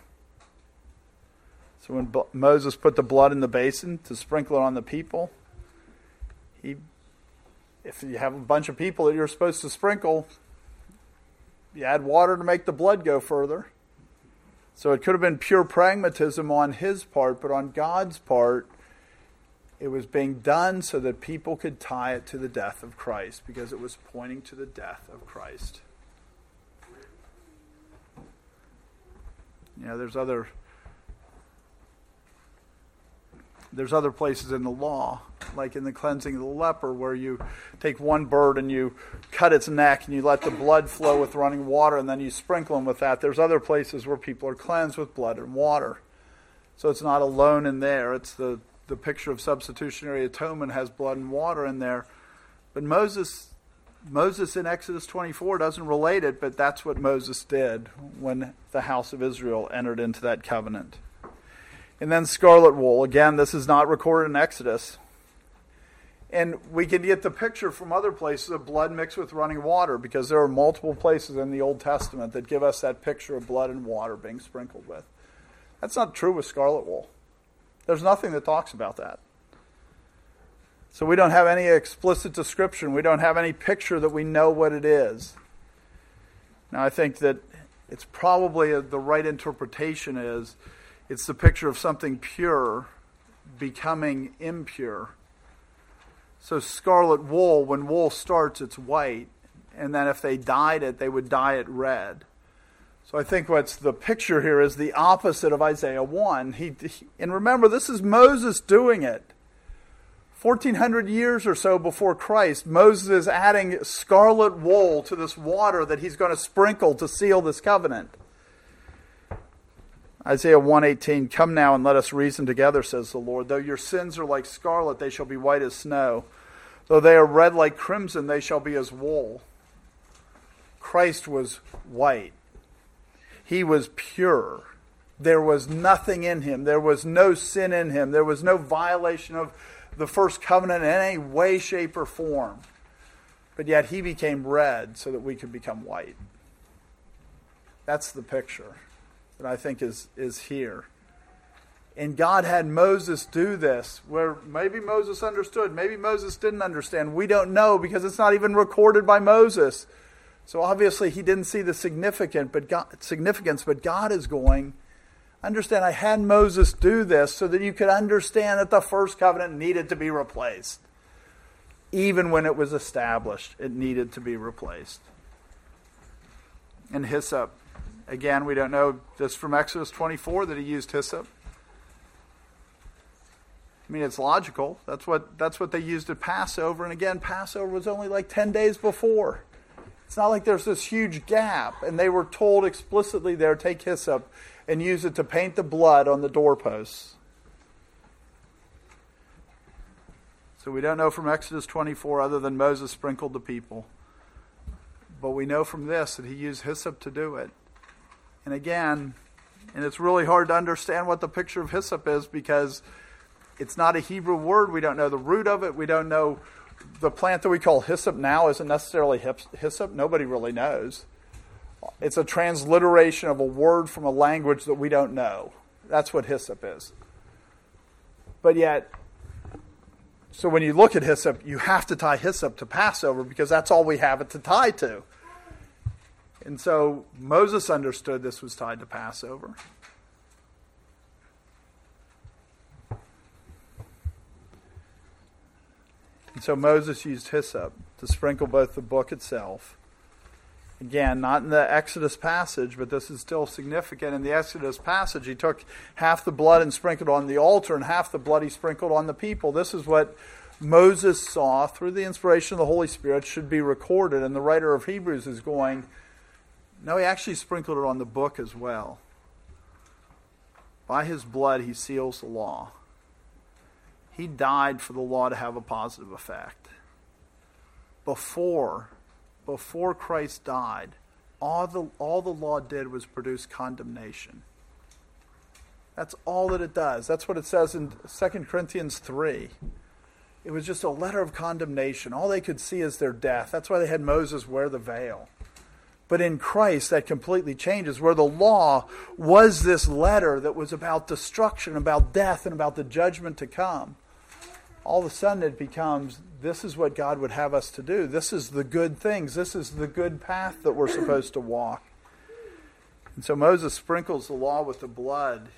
So when Moses put the blood in the basin to sprinkle it on the people, he, if you have a bunch of people that you're supposed to sprinkle, you add water to make the blood go further. So it could have been pure pragmatism on his part, but on God's part, it was being done so that people could tie it to the death of Christ because it was pointing to the death of Christ. You know, there's other there's other places in the law, like in the cleansing of the leper, where you take one bird and you cut its neck and you let the blood flow with running water and then you sprinkle them with that. There's other places where people are cleansed with blood and water. So it's not alone in there. It's the the picture of substitutionary atonement has blood and water in there. But Moses Moses in Exodus 24 doesn't relate it, but that's what Moses did when the house of Israel entered into that covenant. And then scarlet wool. Again, this is not recorded in Exodus. And we can get the picture from other places of blood mixed with running water because there are multiple places in the Old Testament that give us that picture of blood and water being sprinkled with. That's not true with scarlet wool. There's nothing that talks about that. So we don't have any explicit description. We don't have any picture that we know what it is. Now, I think that it's probably a, the right interpretation is it's the picture of something pure becoming impure. So scarlet wool, when wool starts, it's white, and then if they dyed it, they would dye it red. So I think what's the picture here is the opposite of Isaiah 1. He, and remember, this is Moses doing it. 1400 years or so before Christ, Moses is adding scarlet wool to this water that he's going to sprinkle to seal this covenant. Isaiah 118, Come now and let us reason together, says the Lord. Though your sins are like scarlet, they shall be white as snow. Though they are red like crimson, they shall be as wool. Christ was white. He was pure. There was nothing in him. There was no sin in him. There was no violation of the first covenant in any way, shape, or form. But yet he became red so that we could become white. That's the picture that I think is, is here. And God had Moses do this, where maybe Moses understood, maybe Moses didn't understand. We don't know because it's not even recorded by Moses. So obviously he didn't see the significant, but God, significance, but God is going. Understand, I had Moses do this so that you could understand that the first covenant needed to be replaced. Even when it was established, it needed to be replaced. And hyssop. Again, we don't know this from Exodus 24 that he used hyssop. I mean, it's logical. That's what, that's what they used at Passover. And again, Passover was only like 10 days before. It's not like there's this huge gap, and they were told explicitly there take hyssop and use it to paint the blood on the doorposts. So we don't know from Exodus 24 other than Moses sprinkled the people. But we know from this that he used hyssop to do it. And again, and it's really hard to understand what the picture of hyssop is because it's not a Hebrew word. We don't know the root of it. We don't know the plant that we call hyssop now isn't necessarily hyssop. Nobody really knows. It's a transliteration of a word from a language that we don't know. That's what hyssop is. But yet, so when you look at hyssop, you have to tie hyssop to Passover because that's all we have it to tie to. And so Moses understood this was tied to Passover. And so Moses used hyssop to sprinkle both the book itself. Again, not in the Exodus passage, but this is still significant. In the Exodus passage, he took half the blood and sprinkled on the altar, and half the blood he sprinkled on the people. This is what Moses saw through the inspiration of the Holy Spirit should be recorded. And the writer of Hebrews is going, no, he actually sprinkled it on the book as well. By his blood, he seals the law. He died for the law to have a positive effect. Before, before Christ died, all the, all the law did was produce condemnation. That's all that it does. That's what it says in 2 Corinthians 3. It was just a letter of condemnation. All they could see is their death. That's why they had Moses wear the veil. But in Christ, that completely changes, where the law was this letter that was about destruction, about death, and about the judgment to come all of a sudden it becomes this is what God would have us to do. This is the good things. This is the good path that we're supposed to walk. And so Moses sprinkles the law with the blood.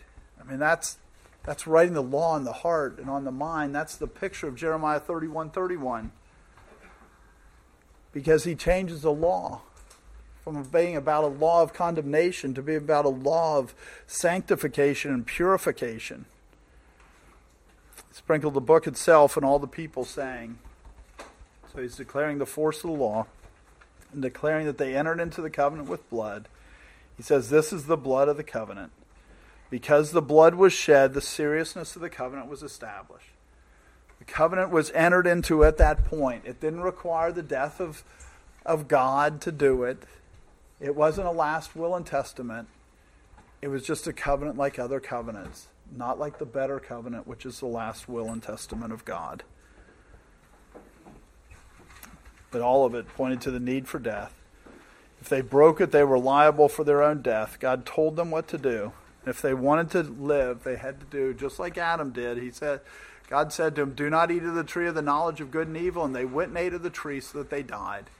I mean, that's that's writing the law on the heart and on the mind. That's the picture of Jeremiah 31 31. Because he changes the law from being about a law of condemnation to being about a law of sanctification and purification sprinkled the book itself, and all the people sang. So he's declaring the force of the law and declaring that they entered into the covenant with blood. He says, This is the blood of the covenant. Because the blood was shed, the seriousness of the covenant was established. The covenant was entered into at that point. It didn't require the death of, of God to do it, it wasn't a last will and testament. It was just a covenant like other covenants not like the better covenant, which is the last will and testament of God. But all of it pointed to the need for death. If they broke it, they were liable for their own death. God told them what to do. If they wanted to live, they had to do just like Adam did. He said, God said to him, Do not eat of the tree of the knowledge of good and evil. And they went and ate of the tree so that they died.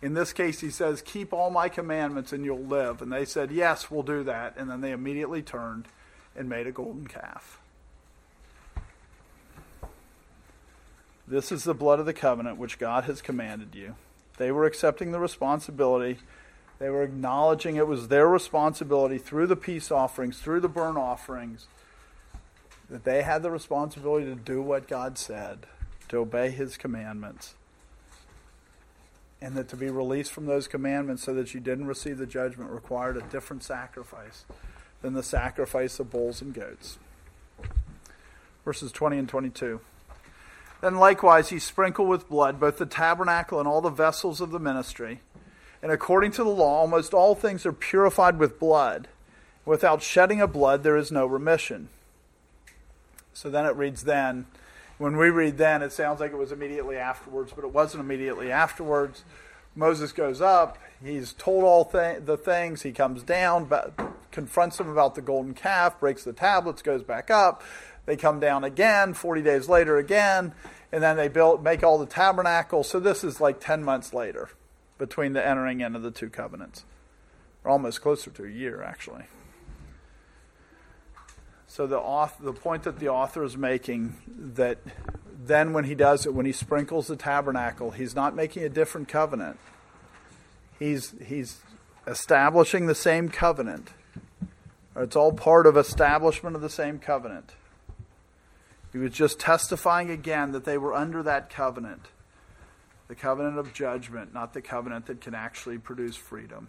In this case, he says, Keep all my commandments and you'll live. And they said, Yes, we'll do that. And then they immediately turned and made a golden calf. This is the blood of the covenant which God has commanded you. They were accepting the responsibility. They were acknowledging it was their responsibility through the peace offerings, through the burnt offerings, that they had the responsibility to do what God said, to obey His commandments, and that to be released from those commandments so that you didn't receive the judgment required a different sacrifice than the sacrifice of bulls and goats. Verses 20 and 22. Then likewise he sprinkled with blood both the tabernacle and all the vessels of the ministry. And according to the law, almost all things are purified with blood. Without shedding of blood, there is no remission. So then it reads then. When we read then, it sounds like it was immediately afterwards, but it wasn't immediately afterwards. Moses goes up. He's told all th- the things. He comes down, but confronts them about the golden calf, breaks the tablets, goes back up. They come down again, 40 days later again, and then they build, make all the tabernacles. So this is like 10 months later between the entering into the two covenants, or almost closer to a year, actually. So the author, the point that the author is making that then when he does it, when he sprinkles the tabernacle, he's not making a different covenant. He's he's establishing the same covenant. It's all part of establishment of the same covenant. He was just testifying again that they were under that covenant the covenant of judgment, not the covenant that can actually produce freedom.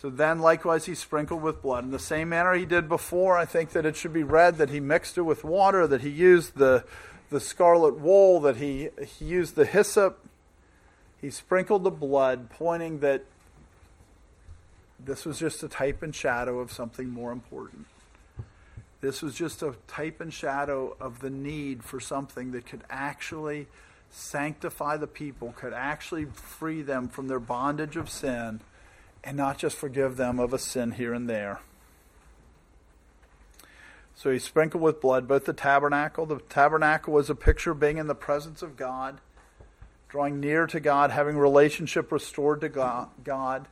So then, likewise, he sprinkled with blood. In the same manner he did before, I think that it should be read that he mixed it with water, that he used the, the scarlet wool, that he, he used the hyssop. He sprinkled the blood, pointing that this was just a type and shadow of something more important. This was just a type and shadow of the need for something that could actually sanctify the people, could actually free them from their bondage of sin, and not just forgive them of a sin here and there. So he sprinkled with blood both the tabernacle. The tabernacle was a picture of being in the presence of God, drawing near to God, having relationship restored to God.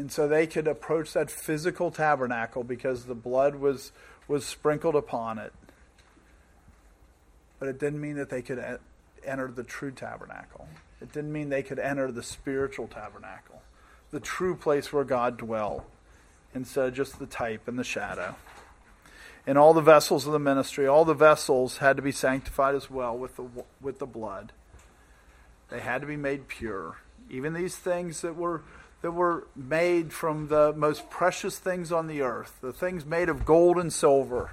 And so they could approach that physical tabernacle because the blood was was sprinkled upon it. But it didn't mean that they could enter the true tabernacle. It didn't mean they could enter the spiritual tabernacle, the true place where God dwelled, instead of just the type and the shadow. And all the vessels of the ministry, all the vessels had to be sanctified as well with the, with the blood. They had to be made pure. Even these things that were that were made from the most precious things on the earth, the things made of gold and silver,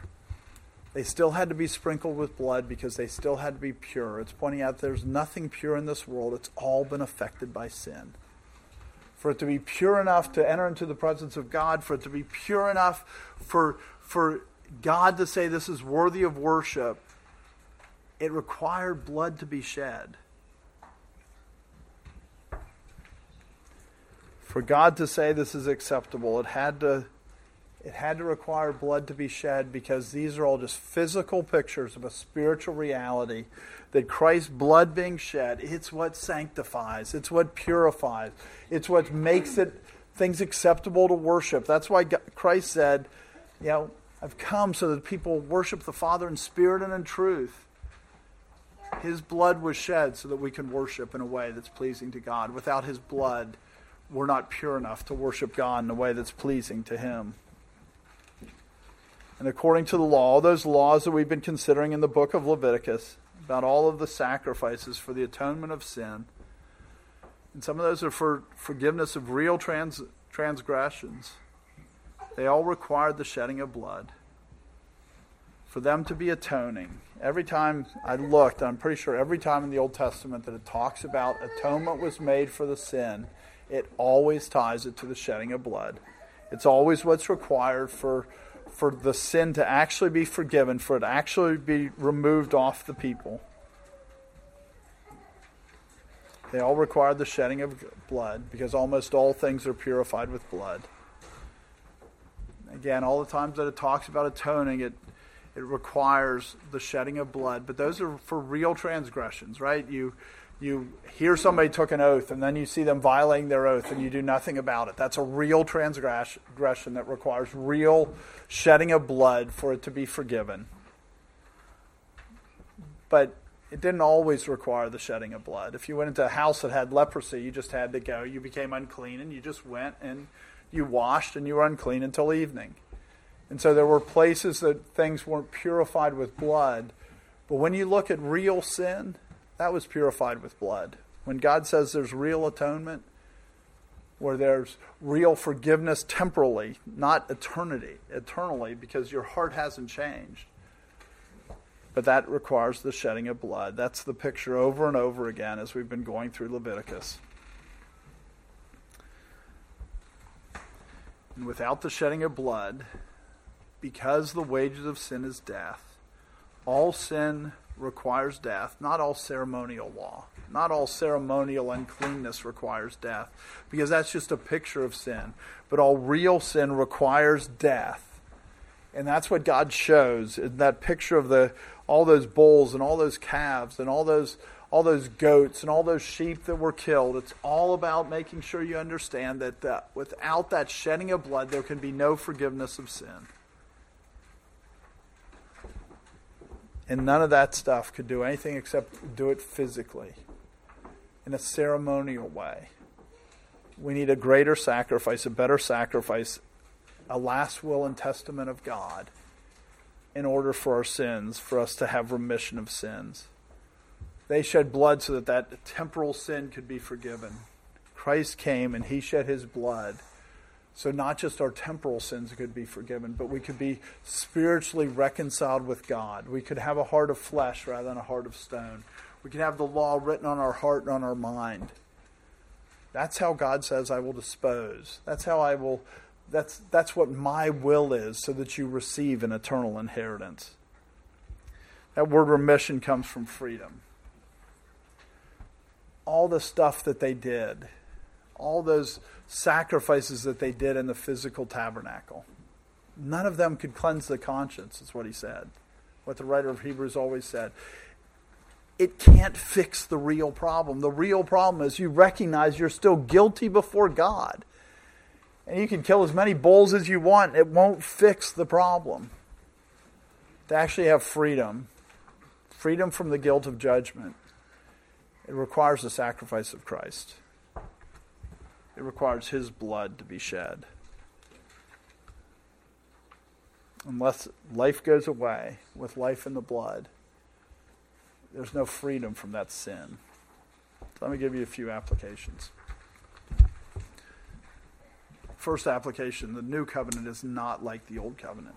they still had to be sprinkled with blood because they still had to be pure. It's pointing out there's nothing pure in this world, it's all been affected by sin. For it to be pure enough to enter into the presence of God, for it to be pure enough for, for God to say this is worthy of worship, it required blood to be shed. For God to say this is acceptable, it had to it had to require blood to be shed because these are all just physical pictures of a spiritual reality that Christ's blood being shed, it's what sanctifies, it's what purifies, it's what makes it things acceptable to worship. That's why Christ said, you know, I've come so that people worship the Father in spirit and in truth. His blood was shed so that we can worship in a way that's pleasing to God. Without his blood, we're not pure enough to worship God in a way that's pleasing to Him. And according to the law, those laws that we've been considering in the book of Leviticus about all of the sacrifices for the atonement of sin, and some of those are for forgiveness of real trans, transgressions, they all required the shedding of blood. For them to be atoning. Every time I looked, I'm pretty sure every time in the Old Testament that it talks about atonement was made for the sin, it always ties it to the shedding of blood. It's always what's required for, for the sin to actually be forgiven, for it to actually be removed off the people. They all require the shedding of blood because almost all things are purified with blood. Again, all the times that it talks about atoning, it it requires the shedding of blood, but those are for real transgressions, right? You you hear somebody took an oath and then you see them violating their oath and you do nothing about it. That's a real transgression that requires real shedding of blood for it to be forgiven. But it didn't always require the shedding of blood. If you went into a house that had leprosy, you just had to go. You became unclean and you just went and you washed and you were unclean until evening. And so there were places that things weren't purified with blood. But when you look at real sin, that was purified with blood. When God says there's real atonement, where there's real forgiveness temporally, not eternity, eternally, because your heart hasn't changed. But that requires the shedding of blood. That's the picture over and over again as we've been going through Leviticus. And without the shedding of blood, because the wages of sin is death, all sin requires death. Not all ceremonial law, not all ceremonial uncleanness requires death, because that's just a picture of sin. But all real sin requires death. And that's what God shows in that picture of the all those bulls and all those calves and all those all those goats and all those sheep that were killed. It's all about making sure you understand that uh, without that shedding of blood, there can be no forgiveness of sin. And none of that stuff could do anything except do it physically, in a ceremonial way. We need a greater sacrifice, a better sacrifice, a last will and testament of God in order for our sins, for us to have remission of sins. They shed blood so that that temporal sin could be forgiven. Christ came and he shed his blood so, not just our temporal sins could be forgiven, but we could be spiritually reconciled with God. We could have a heart of flesh rather than a heart of stone. We could have the law written on our heart and on our mind. That's how God says, I will dispose. That's how I will, that's, that's what my will is, so that you receive an eternal inheritance. That word remission comes from freedom. All the stuff that they did, all those sacrifices that they did in the physical tabernacle. None of them could cleanse the conscience, is what he said. What the writer of Hebrews always said. It can't fix the real problem. The real problem is you recognize you're still guilty before God. And you can kill as many bulls as you want, it won't fix the problem. To actually have freedom, freedom from the guilt of judgment, it requires the sacrifice of Christ. It requires his blood to be shed. Unless life goes away with life in the blood, there's no freedom from that sin. So let me give you a few applications. First application the new covenant is not like the old covenant.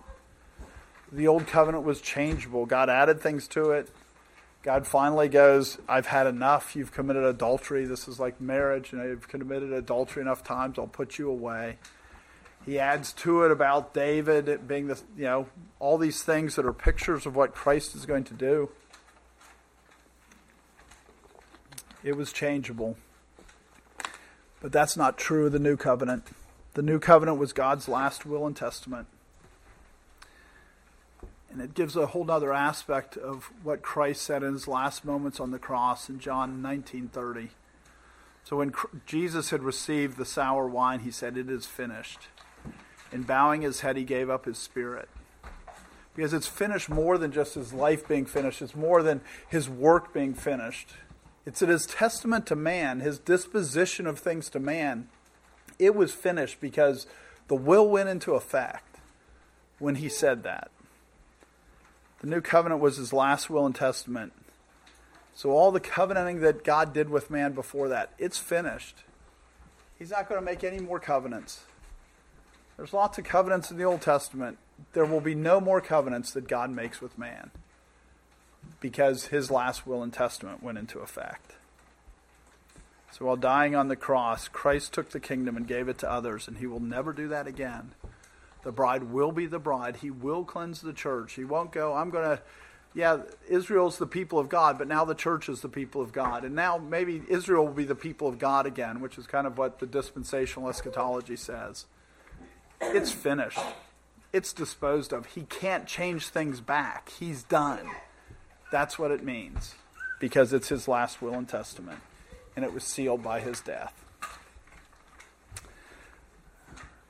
The old covenant was changeable, God added things to it, God finally goes, I've had enough. You've committed adultery. This is like marriage. You know, you've committed adultery enough times. I'll put you away. He adds to it about David being the, you know, all these things that are pictures of what Christ is going to do. It was changeable. But that's not true of the new covenant. The new covenant was God's last will and testament. And it gives a whole other aspect of what Christ said in his last moments on the cross in John 19:30. So when Jesus had received the sour wine, he said, "It is finished." And bowing his head, he gave up his spirit. Because it's finished more than just his life being finished. It's more than his work being finished. It's his testament to man, his disposition of things to man. It was finished because the will went into effect when he said that. The new covenant was his last will and testament. So all the covenanting that God did with man before that, it's finished. He's not going to make any more covenants. There's lots of covenants in the Old Testament. There will be no more covenants that God makes with man because his last will and testament went into effect. So while dying on the cross, Christ took the kingdom and gave it to others, and he will never do that again. The bride will be the bride. He will cleanse the church. He won't go, I'm going to, yeah, Israel's the people of God, but now the church is the people of God. And now maybe Israel will be the people of God again, which is kind of what the dispensational eschatology says. It's finished, it's disposed of. He can't change things back. He's done. That's what it means. because it's his last will and testament, and it was sealed by his death.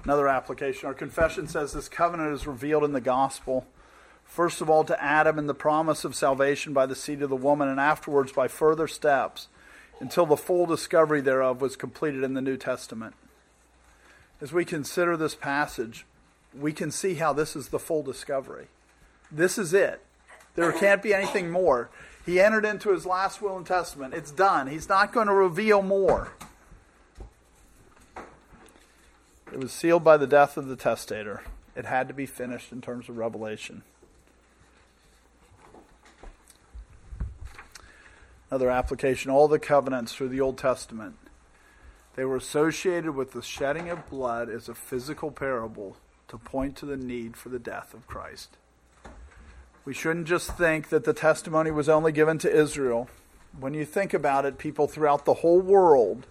Another application. Our confession says this covenant is revealed in the gospel. First of all, to Adam in the promise of salvation by the seed of the woman, and afterwards by further steps until the full discovery thereof was completed in the New Testament. As we consider this passage, we can see how this is the full discovery. This is it. There can't be anything more. He entered into his last will and testament. It's done. He's not going to reveal more. It was sealed by the death of the testator. It had to be finished in terms of revelation. Another application all the covenants through the Old Testament, they were associated with the shedding of blood as a physical parable to point to the need for the death of Christ. We shouldn't just think that the testimony was only given to Israel. When you think about it, people throughout the whole world,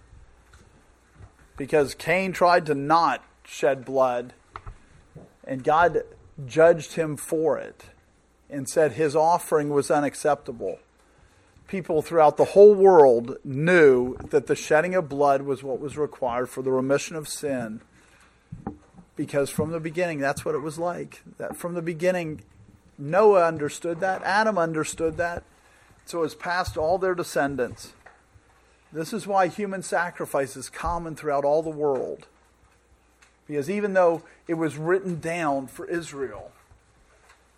because Cain tried to not shed blood, and God judged him for it and said his offering was unacceptable. People throughout the whole world knew that the shedding of blood was what was required for the remission of sin because from the beginning that's what it was like. That from the beginning Noah understood that, Adam understood that. So it was passed all their descendants. This is why human sacrifice is common throughout all the world. Because even though it was written down for Israel,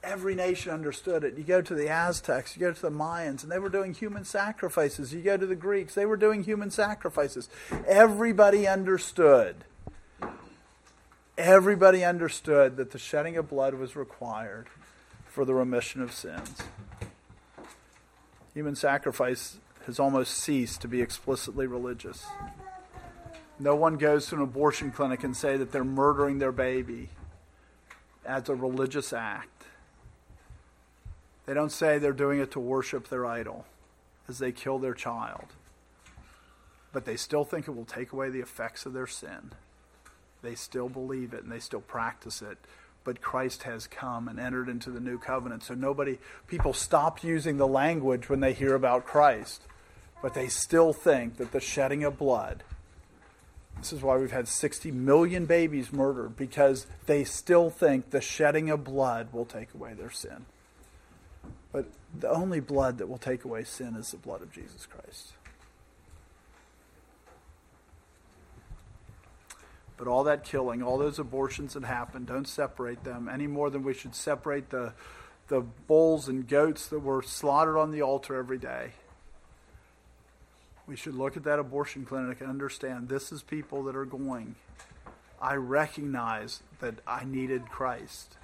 every nation understood it. You go to the Aztecs, you go to the Mayans, and they were doing human sacrifices. You go to the Greeks, they were doing human sacrifices. Everybody understood. Everybody understood that the shedding of blood was required for the remission of sins. Human sacrifice has almost ceased to be explicitly religious. No one goes to an abortion clinic and say that they're murdering their baby as a religious act. They don't say they're doing it to worship their idol as they kill their child. But they still think it will take away the effects of their sin. They still believe it and they still practice it but Christ has come and entered into the new covenant. So nobody, people stop using the language when they hear about Christ, but they still think that the shedding of blood. This is why we've had 60 million babies murdered because they still think the shedding of blood will take away their sin. But the only blood that will take away sin is the blood of Jesus Christ. But all that killing, all those abortions that happened, don't separate them any more than we should separate the, the bulls and goats that were slaughtered on the altar every day. We should look at that abortion clinic and understand this is people that are going. I recognize that I needed Christ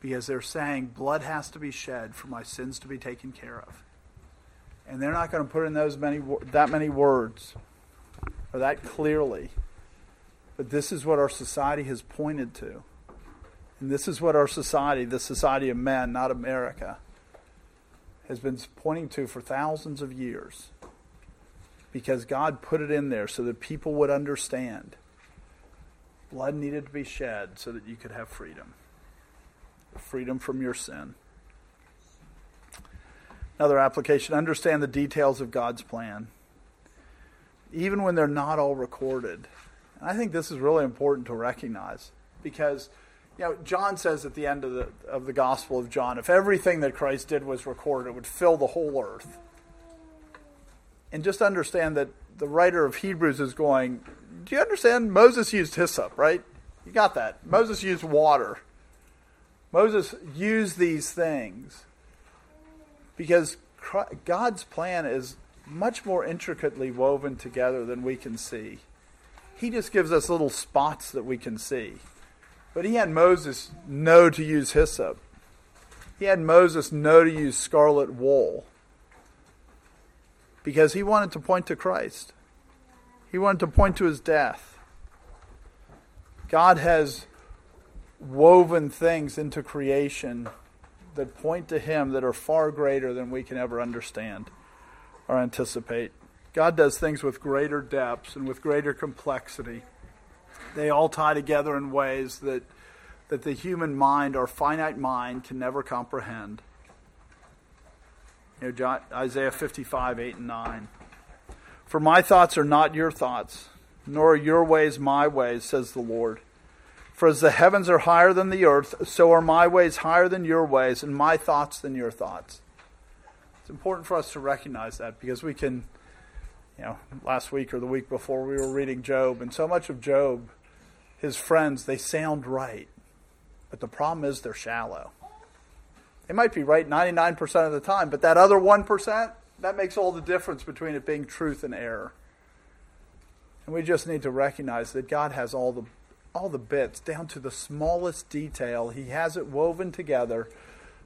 because they're saying blood has to be shed for my sins to be taken care of. And they're not going to put in those many that many words or that clearly. But this is what our society has pointed to. And this is what our society, the society of men, not America, has been pointing to for thousands of years. Because God put it in there so that people would understand. Blood needed to be shed so that you could have freedom freedom from your sin. Another application understand the details of God's plan. Even when they're not all recorded, and I think this is really important to recognize because you know, John says at the end of the of the Gospel of John, if everything that Christ did was recorded, it would fill the whole earth. And just understand that the writer of Hebrews is going, do you understand? Moses used hyssop, right? You got that. Moses used water. Moses used these things because God's plan is much more intricately woven together than we can see. He just gives us little spots that we can see. But he had Moses know to use hyssop. He had Moses know to use scarlet wool. Because he wanted to point to Christ. He wanted to point to his death. God has woven things into creation that point to him that are far greater than we can ever understand or anticipate. God does things with greater depths and with greater complexity. They all tie together in ways that, that the human mind, our finite mind, can never comprehend. You know, Isaiah 55, 8 and 9. For my thoughts are not your thoughts, nor are your ways my ways, says the Lord. For as the heavens are higher than the earth, so are my ways higher than your ways, and my thoughts than your thoughts. It's important for us to recognize that because we can, you know, last week or the week before we were reading Job, and so much of Job, his friends, they sound right. But the problem is they're shallow. They might be right 99% of the time, but that other 1%, that makes all the difference between it being truth and error. And we just need to recognize that God has all the all the bits down to the smallest detail. He has it woven together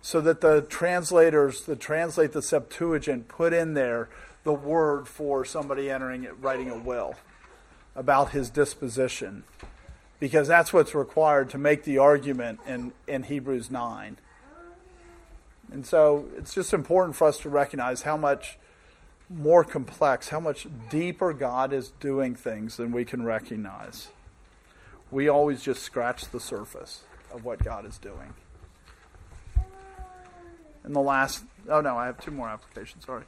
so that the translators that translate the Septuagint put in there the word for somebody entering it, writing a will about his disposition. Because that's what's required to make the argument in, in Hebrews 9. And so it's just important for us to recognize how much more complex, how much deeper God is doing things than we can recognize. We always just scratch the surface of what God is doing. And the last, oh no, I have two more applications, sorry.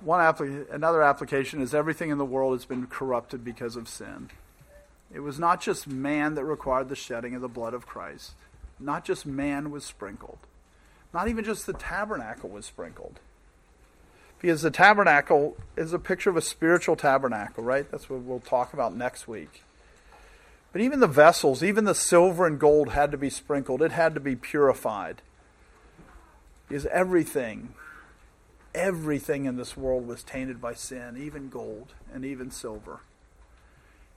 One applica- another application is everything in the world has been corrupted because of sin. It was not just man that required the shedding of the blood of Christ. Not just man was sprinkled. Not even just the tabernacle was sprinkled. Because the tabernacle is a picture of a spiritual tabernacle, right? That's what we'll talk about next week. But even the vessels, even the silver and gold had to be sprinkled, it had to be purified. Because everything, everything in this world was tainted by sin, even gold and even silver.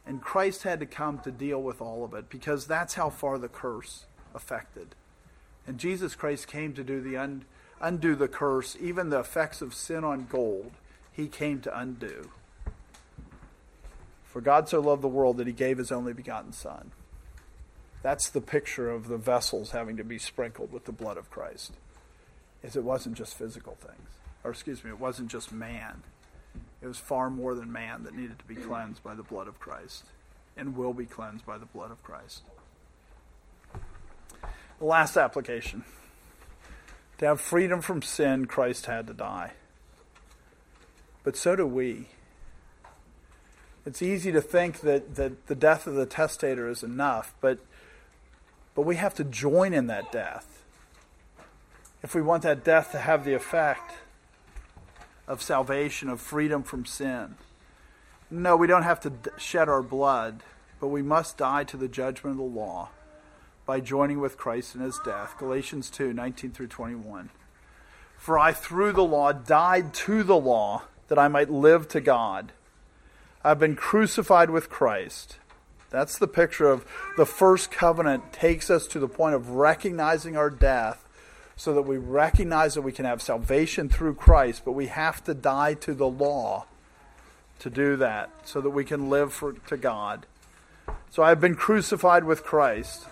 And Christ had to come to deal with all of it because that's how far the curse affected. And Jesus Christ came to do the un, undo the curse, even the effects of sin on gold, he came to undo. For God so loved the world that he gave his only begotten Son. That's the picture of the vessels having to be sprinkled with the blood of Christ. Is it wasn't just physical things. Or excuse me, it wasn't just man. It was far more than man that needed to be cleansed by the blood of Christ and will be cleansed by the blood of Christ. Last application. To have freedom from sin, Christ had to die. But so do we. It's easy to think that, that the death of the testator is enough, but, but we have to join in that death. If we want that death to have the effect of salvation, of freedom from sin. No, we don't have to shed our blood, but we must die to the judgment of the law by joining with Christ in his death. Galatians 2 19 through 21. For I, through the law, died to the law that I might live to God. I've been crucified with Christ. That's the picture of the first covenant takes us to the point of recognizing our death so that we recognize that we can have salvation through Christ, but we have to die to the law to do that so that we can live for, to God. So I've been crucified with Christ.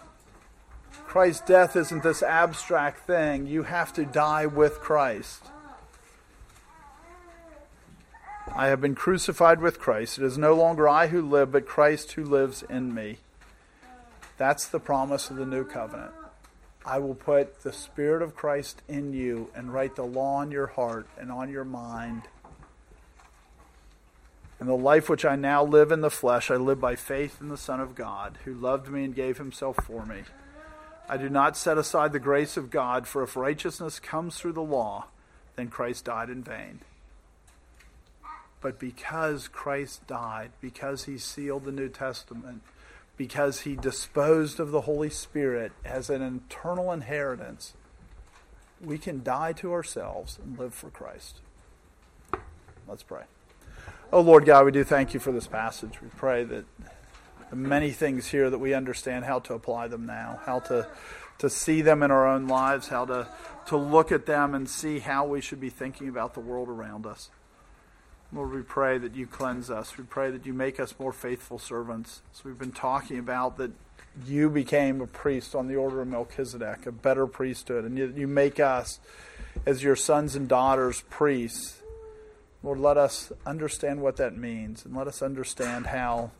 Christ's death isn't this abstract thing. You have to die with Christ. I have been crucified with Christ. It is no longer I who live, but Christ who lives in me. That's the promise of the new covenant. I will put the Spirit of Christ in you and write the law on your heart and on your mind. And the life which I now live in the flesh, I live by faith in the Son of God, who loved me and gave himself for me. I do not set aside the grace of God, for if righteousness comes through the law, then Christ died in vain. But because Christ died, because he sealed the New Testament, because he disposed of the Holy Spirit as an eternal inheritance, we can die to ourselves and live for Christ. Let's pray. Oh Lord God, we do thank you for this passage. We pray that many things here that we understand how to apply them now, how to to see them in our own lives, how to to look at them and see how we should be thinking about the world around us. Lord, we pray that you cleanse us. We pray that you make us more faithful servants. So we've been talking about that you became a priest on the order of Melchizedek, a better priesthood, and you, you make us as your sons and daughters priests. Lord, let us understand what that means, and let us understand how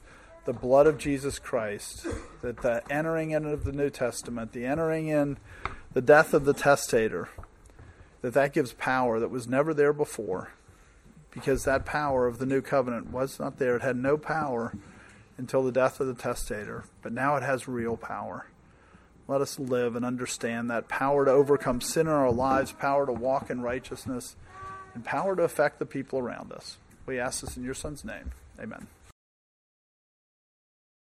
the blood of Jesus Christ, that the entering in of the New Testament, the entering in the death of the testator, that that gives power that was never there before because that power of the new covenant was not there. It had no power until the death of the testator, but now it has real power. Let us live and understand that power to overcome sin in our lives, power to walk in righteousness, and power to affect the people around us. We ask this in your Son's name. Amen.